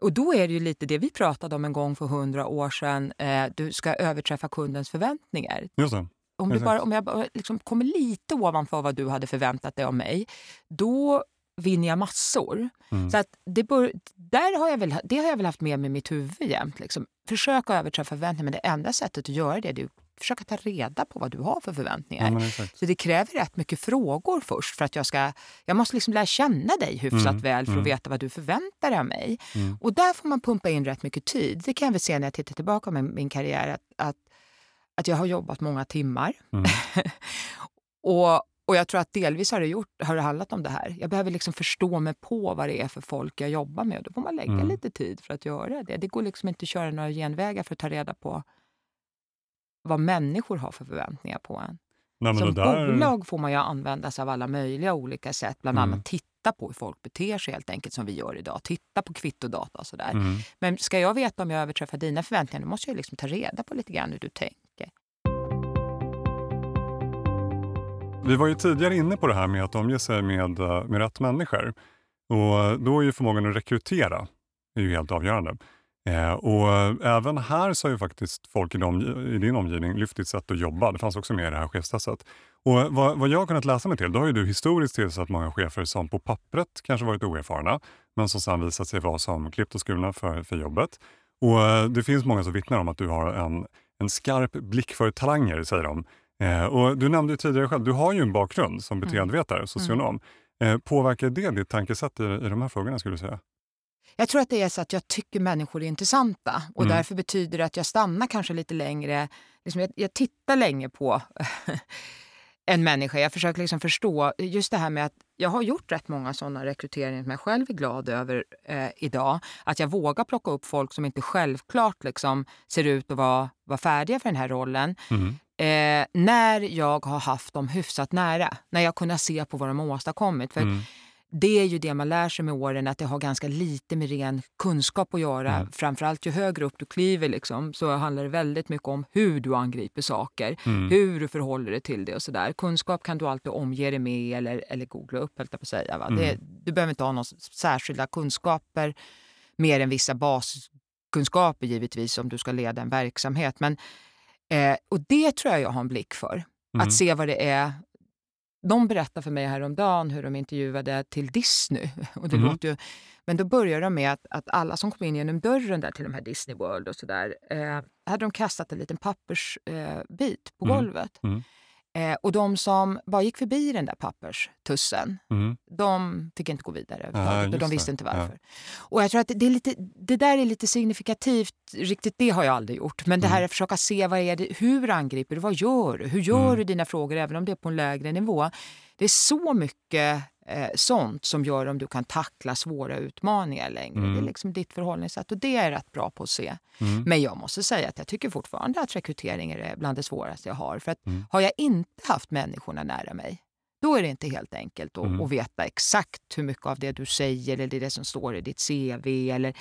Och då är det ju lite det vi pratade om en gång för hundra år sedan. Eh, du ska överträffa kundens förväntningar. Just det. Om, du bara, om jag bara liksom kommer lite ovanför vad du hade förväntat dig av mig, då vinner jag massor. Mm. Så att det, bör, där har jag väl, det har jag väl haft med mig i mitt huvud jämt. Liksom. Försök överträffa förväntningar, men det enda sättet att göra det är att försöka ta reda på vad du har för förväntningar. Ja, så det kräver rätt mycket frågor först för att jag ska... Jag måste liksom lära känna dig hyfsat mm. väl för att mm. veta vad du förväntar dig av mig. Mm. Och där får man pumpa in rätt mycket tid. Det kan jag väl se när jag tittar tillbaka på min karriär att, att, att jag har jobbat många timmar. Mm. och Och jag tror att delvis har det, gjort, har det handlat om det här. Jag behöver liksom förstå mig på vad det är för folk jag jobbar med. Då får man lägga mm. lite tid för att göra det. Det går liksom inte att köra några genvägar för att ta reda på vad människor har för förväntningar på en. Nej, Som där... bolag får man ju använda sig av alla möjliga olika sätt. Bland mm. annat titta på hur folk beter sig helt enkelt som vi gör idag. Titta på kvittodata och sådär. Mm. Men ska jag veta om jag överträffar dina förväntningar, då måste jag liksom ta reda på lite grann hur du tänker. Vi var ju tidigare inne på det här med att omge sig med, eh, med rätt människor. Och då är ju förmågan att rekrytera är ju helt avgörande. Eh, och även här så har ju faktiskt folk i, de, i din omgivning lyft ditt sätt att jobba. Det fanns också med i det här chefstestet. Och vad, vad jag har kunnat läsa mig till, då har ju du historiskt tillsatt många chefer som på pappret kanske varit oerfarna, men som sedan visat sig vara som klippt och skurna för, för jobbet. Och eh, det finns många som vittnar om att du har en, en skarp blick för talanger, säger de. Eh, och du nämnde tidigare själv, du har ju en bakgrund som mm. beteendevetare, mm. socionom. Eh, påverkar det ditt tankesätt i, i de här frågorna skulle du säga? Jag tror att det är så att jag tycker människor är intressanta och mm. därför betyder det att jag stannar kanske lite längre. Liksom jag, jag tittar länge på en människa. Jag försöker liksom förstå just det här med att jag har gjort rätt många sådana rekryteringar som jag själv är glad över eh, idag. Att jag vågar plocka upp folk som inte självklart liksom ser ut att vara, vara färdiga för den här rollen. Mm. Eh, när jag har haft dem hyfsat nära, när jag kunnat se på vad de har åstadkommit. För mm det är ju det man lär sig med åren, att det har ganska lite med ren kunskap att göra. Mm. Framförallt ju högre upp du kliver liksom, så handlar det väldigt mycket om hur du angriper saker, mm. hur du förhåller dig till det och sådär. Kunskap kan du alltid omge dig med eller, eller googla upp, höll på säga. Va? Mm. Det, du behöver inte ha några särskilda kunskaper mer än vissa baskunskaper givetvis om du ska leda en verksamhet. Men, eh, och det tror jag jag har en blick för. Att mm. se vad det är de berättade för mig häromdagen hur de intervjuade till Disney. Och det mm. låter ju, men då började de med att, att alla som kom in genom dörren där till de här Disney World och sådär, eh, hade de kastat en liten pappersbit eh, på mm. golvet. Mm. Eh, och de som bara gick förbi den där papperstussen, mm. de fick inte gå vidare ja, och de visste det. inte varför. Ja. Och jag tror att det, är lite, det där är lite signifikativt, riktigt det har jag aldrig gjort. Men det här mm. att försöka se vad är det, hur angriper du, vad gör du, hur gör mm. du dina frågor även om det är på en lägre nivå. Det är så mycket eh, sånt som gör om du kan tackla svåra utmaningar längre. Mm. Det är mm. liksom ditt förhållningssätt och det är jag rätt bra på att se. Mm. Men jag måste säga att jag tycker fortfarande att rekrytering är bland det svåraste jag har. För att mm. har jag inte haft människorna nära mig, då är det inte helt enkelt att, mm. att veta exakt hur mycket av det du säger eller det som står i ditt CV eller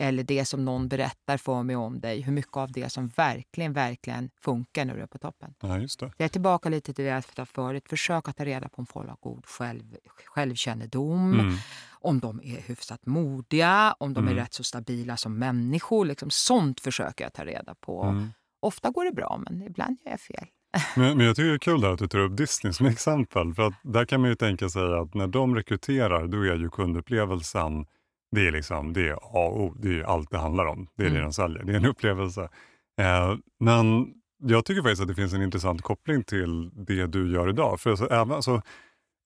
eller det som någon berättar för mig om dig, hur mycket av det som verkligen, verkligen funkar när du är på toppen. Ja, just det. Jag är tillbaka lite till det jag sa förut. Försök att ta reda på om folk har god själv, självkännedom, mm. om de är hyfsat modiga, om de mm. är rätt så stabila som människor. Liksom, sånt försöker jag ta reda på. Mm. Ofta går det bra, men ibland gör jag fel. men, men jag tycker det är kul att du tar upp Disney som exempel. För att där kan man ju tänka sig att när de rekryterar, då är ju kundupplevelsen det är liksom det är A och O. Det är allt det handlar om. Det är mm. det de säljer. Det är en upplevelse. Eh, men jag tycker faktiskt att det finns en intressant koppling till det du gör idag. För alltså, även, alltså,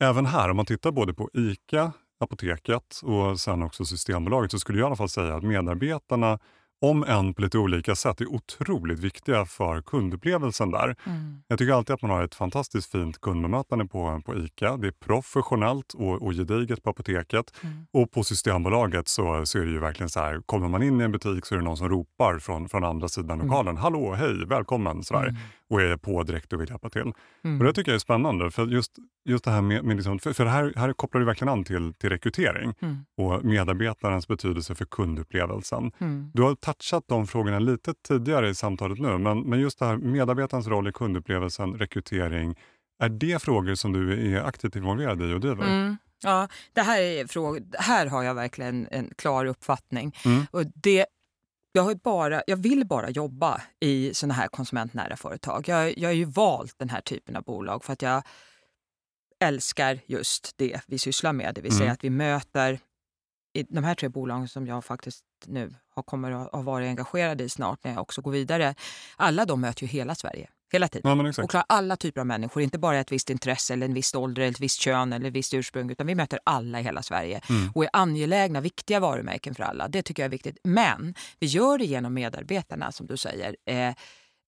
även här, om man tittar både på ICA, Apoteket och sen också Systembolaget så skulle jag i alla fall säga att medarbetarna om än på lite olika sätt, är otroligt viktiga för kundupplevelsen där. Mm. Jag tycker alltid att man har ett fantastiskt fint kundbemötande på, på ICA. Det är professionellt och, och gediget på apoteket. Mm. Och på Systembolaget så, så är det ju verkligen så här, kommer man in i en butik så är det någon som ropar från, från andra sidan mm. lokalen. Mm. Hallå, hej, välkommen! Sådär. Mm. Och är på direkt och vill hjälpa till. Mm. Och Det tycker jag är spännande. För just, just det här med, med liksom, för, för här, här kopplar det verkligen an till, till rekrytering och medarbetarens betydelse för kundupplevelsen. Du har touchat de frågorna lite tidigare i samtalet nu, men, men just det här medarbetarens roll i kundupplevelsen, rekrytering. Är det frågor som du är aktivt involverad i och driver? Mm. Ja, det här, är frågor, här har jag verkligen en klar uppfattning. Mm. Och det, jag, har bara, jag vill bara jobba i såna här konsumentnära företag. Jag, jag har ju valt den här typen av bolag för att jag älskar just det vi sysslar med. Det vill säga mm. att vi möter i de här tre bolagen som jag faktiskt nu har, kommer att ha varit engagerad i snart när jag också går vidare. Alla de möter ju hela Sverige hela tiden. Ja, och klarar alla typer av människor, inte bara ett visst intresse eller en viss ålder, eller ett visst kön eller ett visst ursprung, utan vi möter alla i hela Sverige mm. och är angelägna, viktiga varumärken för alla. Det tycker jag är viktigt. Men vi gör det genom medarbetarna, som du säger. Eh,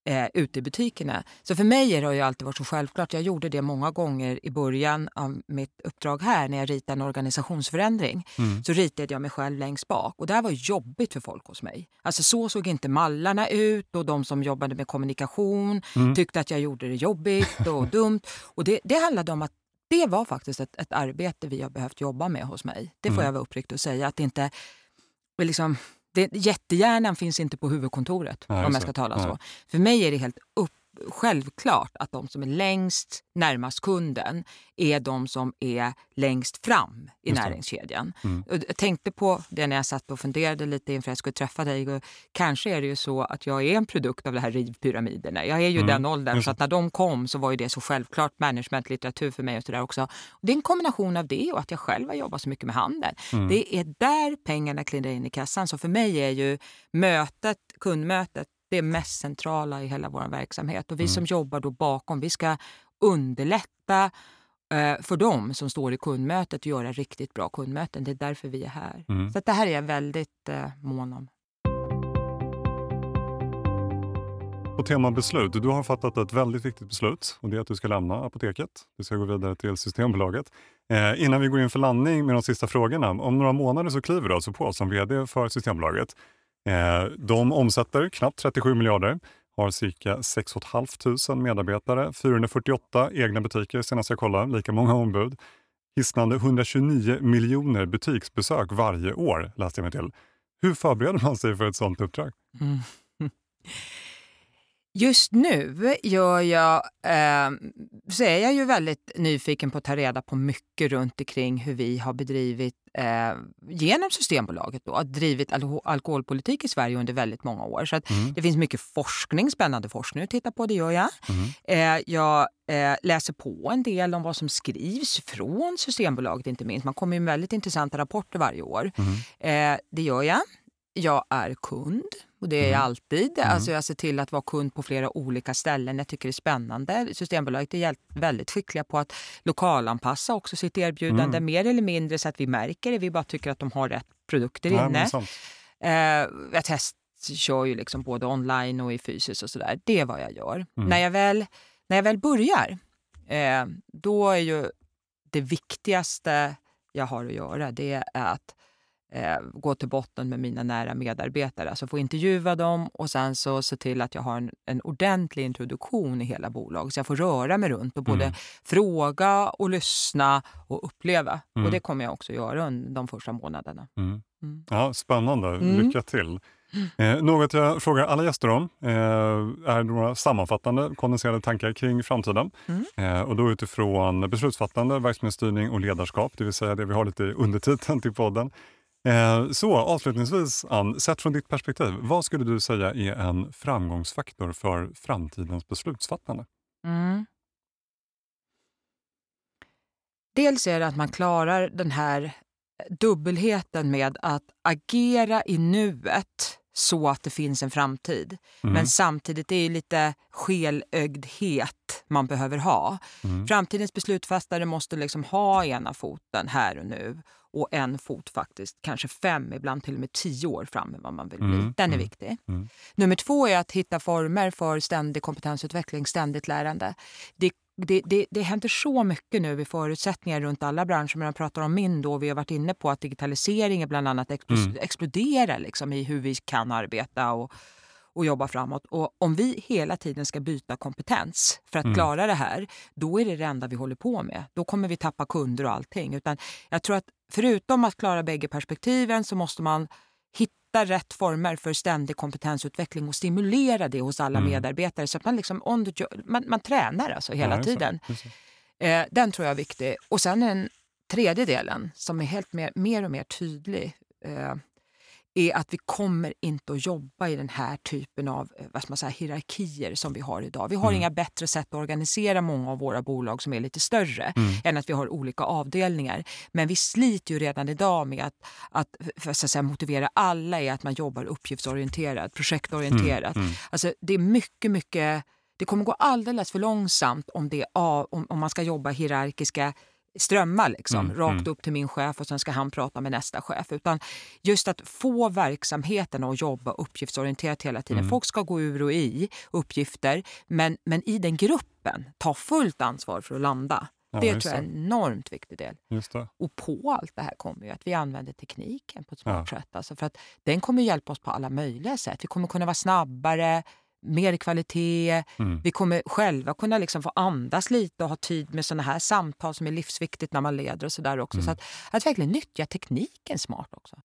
eh, ute i butikerna. Så för mig har det alltid varit så självklart. Jag gjorde det många gånger i början av mitt uppdrag här när jag ritade en organisationsförändring. Mm. Så ritade jag mig själv längst bak och det här var jobbigt för folk hos mig. Alltså så såg inte mallarna ut och de som jobbade med kommunikation mm. tyckte att jag gjorde det jobbigt och dumt. Och det, det handlade om att det var faktiskt ett, ett arbete vi har behövt jobba med hos mig. Det får mm. jag vara uppriktig och säga. Att inte, liksom, det, jättehjärnan finns inte på huvudkontoret Nej, om jag ska tala så. För mig är det helt upp självklart att de som är längst närmast kunden är de som är längst fram i näringskedjan. Mm. Jag tänkte på det när jag satt och funderade lite inför jag skulle träffa dig. Kanske är det ju så att jag är en produkt av det här rivpyramiderna. Jag är ju mm. den åldern så att när de kom så var ju det så självklart managementlitteratur för mig och så där också. det är en kombination av det och att jag själv har jobbat så mycket med handel. Mm. Det är där pengarna klindrar in i kassan. Så för mig är ju mötet, kundmötet det mest centrala i hela vår verksamhet. Och vi mm. som jobbar då bakom, vi ska underlätta eh, för dem som står i kundmötet och göra riktigt bra kundmöten. Det är därför vi är här. Mm. Så det här är jag väldigt eh, mån om. På tema beslut, du har fattat ett väldigt viktigt beslut och det är att du ska lämna apoteket. Du ska gå vidare till Systembolaget. Eh, innan vi går in för landning med de sista frågorna. Om några månader så kliver du alltså på som VD för Systembolaget. Eh, de omsätter knappt 37 miljarder, har cirka 6 500 medarbetare, 448 egna butiker senast jag kollade, lika många ombud. Hisnande 129 miljoner butiksbesök varje år, läste jag mig till. Hur förbereder man sig för ett sånt uppdrag? Mm. Just nu gör jag, eh, så är jag ju väldigt nyfiken på att ta reda på mycket runt omkring hur vi har bedrivit, eh, genom Systembolaget, då, drivit al alkoholpolitik i Sverige under väldigt många år. Så mm. Det finns mycket forskning, spännande forskning att titta på, det gör jag. Mm. Eh, jag eh, läser på en del om vad som skrivs från Systembolaget inte minst. Man kommer med väldigt intressanta rapporter varje år. Mm. det gör jag. Jag är kund och det är jag mm. alltid. Mm. Alltså jag ser till att vara kund på flera olika ställen. Jag tycker det är spännande. Systembolaget är väldigt skickliga på att lokalanpassa också sitt erbjudande mm. mer eller mindre så att vi märker det. Vi bara tycker att de har rätt produkter ja, inne. Eh, jag testkör ju liksom både online och i fysiskt och sådär. Det är vad jag gör. Mm. När, jag väl, när jag väl börjar, eh, då är ju det viktigaste jag har att göra det är att eh, gå till botten med mina nära medarbetare. Alltså få intervjua dem och sen så se till att jag har en, en ordentlig introduktion i hela bolaget. Så jag får röra mig runt och både mm. fråga och lyssna och uppleva. Mm. Och det kommer jag också göra under de första månaderna. Mm. mm. Ja, Spännande. Mm. Lycka till. Eh, något jag frågar alla gäster om eh, är några sammanfattande kondenserade tankar kring framtiden. Mm. Eh, och då utifrån beslutsfattande, verksamhetsstyrning och ledarskap, det vill säga det vi har lite i undertiteln till podden. Eh, så avslutningsvis, Ann, sett från ditt perspektiv, vad skulle du säga är en framgångsfaktor för framtidens beslutsfattande? Mm. Dels är det att man klarar den här dubbelheten med att agera i nuet så att det finns en framtid. Mm. Men samtidigt är det lite skelögdhet man behöver ha. Mm. Framtidens beslutsfattare måste liksom ha ena foten här och nu och en fot faktiskt, kanske fem, ibland till och med tio år fram med vad man vill bli. Mm. Den är mm. viktig. Mm. Nummer två är att hitta former för ständig kompetensutveckling, ständigt lärande. Det det, det, det händer så mycket nu i förutsättningar runt alla branscher. Man pratar om min då, vi har varit inne på att digitaliseringen bland annat mm. exploderar liksom i hur vi kan arbeta och, och jobba framåt. Och om vi hela tiden ska byta kompetens för att mm. klara det här, då är det det enda vi håller på med. Då kommer vi tappa kunder och allting. Utan jag tror att förutom att klara bägge perspektiven så måste man hitta rätt former för ständig kompetensutveckling och stimulera det hos alla mm. medarbetare så att man, liksom on the man, man tränar alltså hela ja, tiden. Eh, den tror jag är viktig. Och sen den tredje delen som är helt mer, mer och mer tydlig. Eh, är att vi kommer inte att jobba i den här typen av eh, vad man säga, hierarkier som vi har idag. Vi har mm. inga bättre sätt att organisera många av våra bolag som är lite större mm. än att vi har olika avdelningar. Men vi sliter ju redan idag med att, att, för att, säga, motivera alla i att man jobbar uppgiftsorienterat, projektorienterat. Mm. Mm. Alltså, det är mycket, mycket det kommer gå alldeles för långsamt om, det, om, om man ska jobba hierarkiska strömmar liksom, mm, rakt mm. upp till min chef och sen ska han prata med nästa chef. Utan just att få verksamheten att jobba uppgiftsorienterat hela tiden. Mm. Folk ska gå ur och i uppgifter men, men i den gruppen ta fullt ansvar för att landa. Ja, det tror jag är en enormt viktig del. Och på allt det här kommer ju att vi använder tekniken på ett smart ja. sätt. Alltså för att den kommer hjälpa oss på alla möjliga sätt. Vi kommer kunna vara snabbare, mer kvalitet. Mm. Vi kommer själva kunna liksom få andas lite och ha tid med såna här samtal som är livsviktigt när man leder och sådär också. Mm. Så att, att verkligen nyttja tekniken smart också.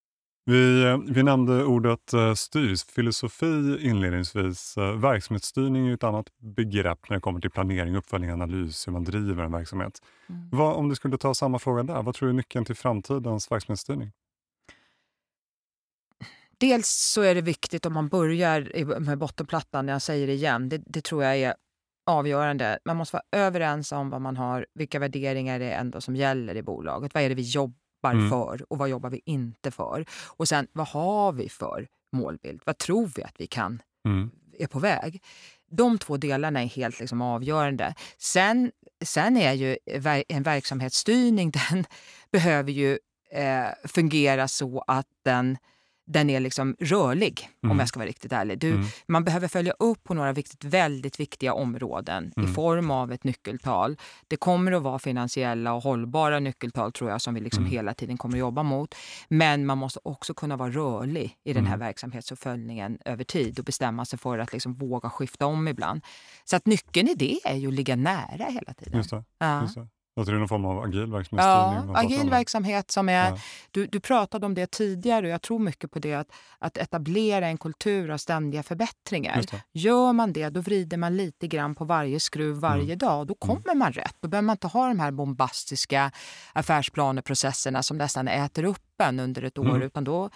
Vi, vi nämnde ordet eh, styrfilosofi inledningsvis. Eh, verksamhetsstyrning är ett annat begrepp när det kommer till planering, uppföljning, analys, hur man driver en verksamhet. Mm. Vad, om du skulle ta samma fråga där, vad tror du är nyckeln till framtidens verksamhetsstyrning? Dels så är det viktigt om man börjar med bottenplattan, jag säger det igen, det, det, tror jag är avgörande. Man måste vara överens om vad man har, vilka värderingar det är ändå som gäller i bolaget. Vad är det vi jobbar mm. för och vad jobbar vi inte för? Och sen vad har vi för målbild? Vad tror vi att vi kan, mm. är på väg? De två delarna är helt liksom avgörande. Sen, sen är ju en verksamhetsstyrning, den behöver ju eh, fungera så att den den är liksom rörlig, mm. om jag ska vara riktigt ärlig. Du, mm. Man behöver följa upp på några viktigt, väldigt viktiga områden mm. i form av ett nyckeltal. Det kommer att vara finansiella och hållbara nyckeltal tror jag som vi liksom mm. hela tiden kommer att jobba mot. Men man måste också kunna vara rörlig i den här mm. verksamhetsuppföljningen över tid och bestämma sig för att liksom våga skifta om ibland. Så att nyckeln i det är ju att ligga nära hela tiden. Just det, ja. just det. Tror det någon form av agil verksamhetsstyrning? Ja, agil verksamhet som är... Ja. Du, du pratade om det tidigare och jag tror mycket på det. Att, att etablera en kultur av ständiga förbättringar. Gör man det, då vrider man lite grann på varje skruv varje mm. dag. Då kommer mm. man rätt. Då behöver man inte ha de här bombastiska affärsplaneprocesserna som nästan äter upp en under ett år. Mm. Utan då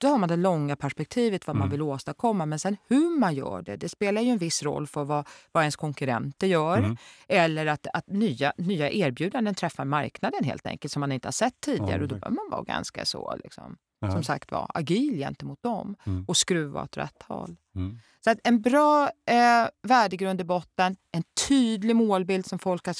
då har man det långa perspektivet, vad man mm. vill åstadkomma. Men sen hur man gör det, det spelar ju en viss roll för vad, vad ens konkurrenter gör. Mm. Eller att, att nya, nya erbjudanden träffar marknaden helt enkelt som man inte har sett tidigare. Ja, och då behöver man vara ganska så, liksom, ja. som sagt var, agil gentemot dem mm. och skruva åt rätt håll. Mm. Så att en bra eh, värdegrund i botten, en tydlig målbild som folk har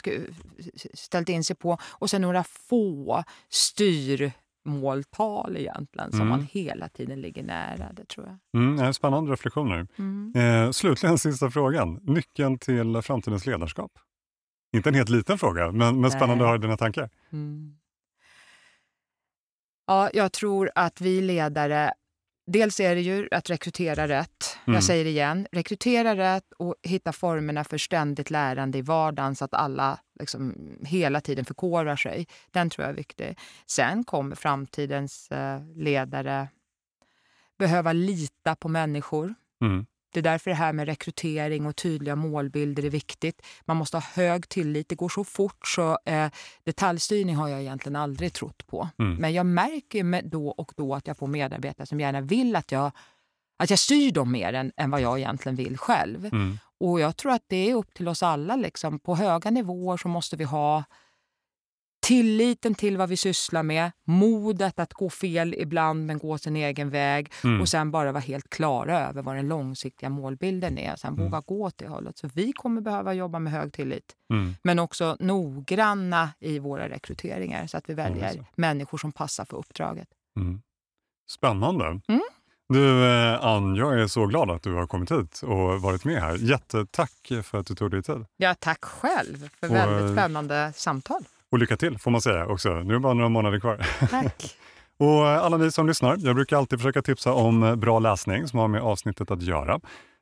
ställt in sig på och sen några få styr måltal egentligen som mm. man hela tiden ligger nära. Det tror jag. Mm, spännande reflektioner. Mm. Eh, slutligen sista frågan. Nyckeln till framtidens ledarskap? Inte en helt liten fråga, men, men spännande att höra dina tankar. Mm. Ja, jag tror att vi ledare Dels är det ju att rekrytera rätt. Mm. Jag säger det igen, rekrytera rätt och hitta formerna för ständigt lärande i vardagen så att alla liksom hela tiden förkovrar sig. Den tror jag är viktig. Sen kommer framtidens eh, ledare behöva lita på människor. Mm. Det är därför det här med rekrytering och tydliga målbilder är viktigt. Man måste ha hög tillit. Det går så fort så eh, detaljstyrning har jag egentligen aldrig trott på. Mm. Men jag märker då och då att jag får medarbetare som gärna vill att jag, att jag styr dem mer än, än vad jag egentligen vill själv. Mm. Och jag tror att det är upp till oss alla. Liksom. På höga nivåer så måste vi ha tilliten till vad vi sysslar med, modet att gå fel ibland men gå sin egen väg mm. och sen bara vara helt klara över vad den långsiktiga målbilden är. Sen mm. våga gå åt det hållet. Så vi kommer behöva jobba med hög tillit. Mm. Men också noggranna i våra rekryteringar så att vi väljer människor som passar för uppdraget. Mm. Spännande. Du eh, Ann, jag är så glad att du har kommit hit och varit med här. Jättetack för att du tog dig tid. Ja, tack själv för och, väldigt spännande samtal. Och lycka till får man säga också. Nu är det bara några månader kvar. Tack. och alla ni som lyssnar, jag brukar alltid försöka tipsa om bra läsning som har med avsnittet att göra.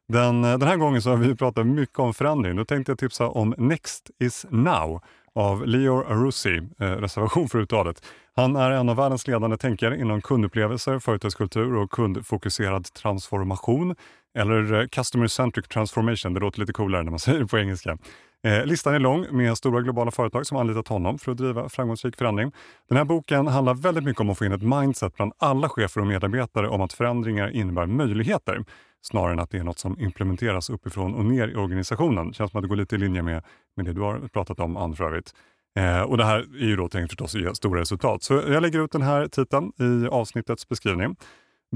Den, den här gången så har vi pratat mycket om förändring. Då tänkte jag tipsa om Next is now av Leo Arussi, eh, reservation för uttalet. Han är en av världens ledande tänkare inom kundupplevelser, företagskultur och kundfokuserad transformation. Eller eh, Customer Centric Transformation, det låter lite coolare när man säger det på engelska. Eh, listan är lång med stora globala företag som anlitat honom för att driva framgångsrik förändring. Den här boken handlar väldigt mycket om att få in ett mindset bland alla chefer och medarbetare om att förändringar innebär möjligheter snarare än att det är något som implementeras uppifrån och ner i organisationen. Det känns som att det går lite i linje med, med det du har pratat om, Ann, för övrigt. Eh, och det här är ju då tänkt förstås att ge stora resultat. Så jag lägger ut den här titeln i avsnittets beskrivning.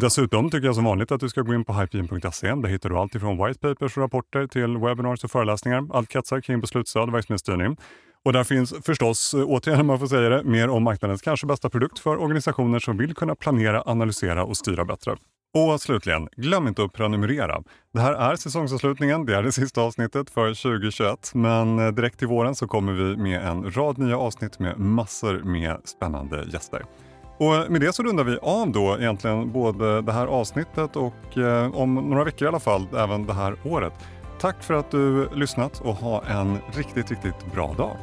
Dessutom tycker jag som vanligt att du ska gå in på hypegen.se. Där hittar du allt ifrån white papers och rapporter till webinars och föreläsningar. Allt kretsar kring beslutsstöd och verksamhetsstyrning. Och där finns förstås, eh, återigen om man får säga det, mer om marknadens kanske bästa produkt för organisationer som vill kunna planera, analysera och styra bättre. Och slutligen, glöm inte att prenumerera. Det här är säsongsavslutningen, det är det sista avsnittet för 2021. Men eh, direkt till våren så kommer vi med en rad nya avsnitt med massor med spännande gäster. Och eh, med det så rundar vi av då egentligen både det här avsnittet och eh, om några veckor i alla fall även det här året. Tack för att du lyssnat och ha en riktigt, riktigt bra dag.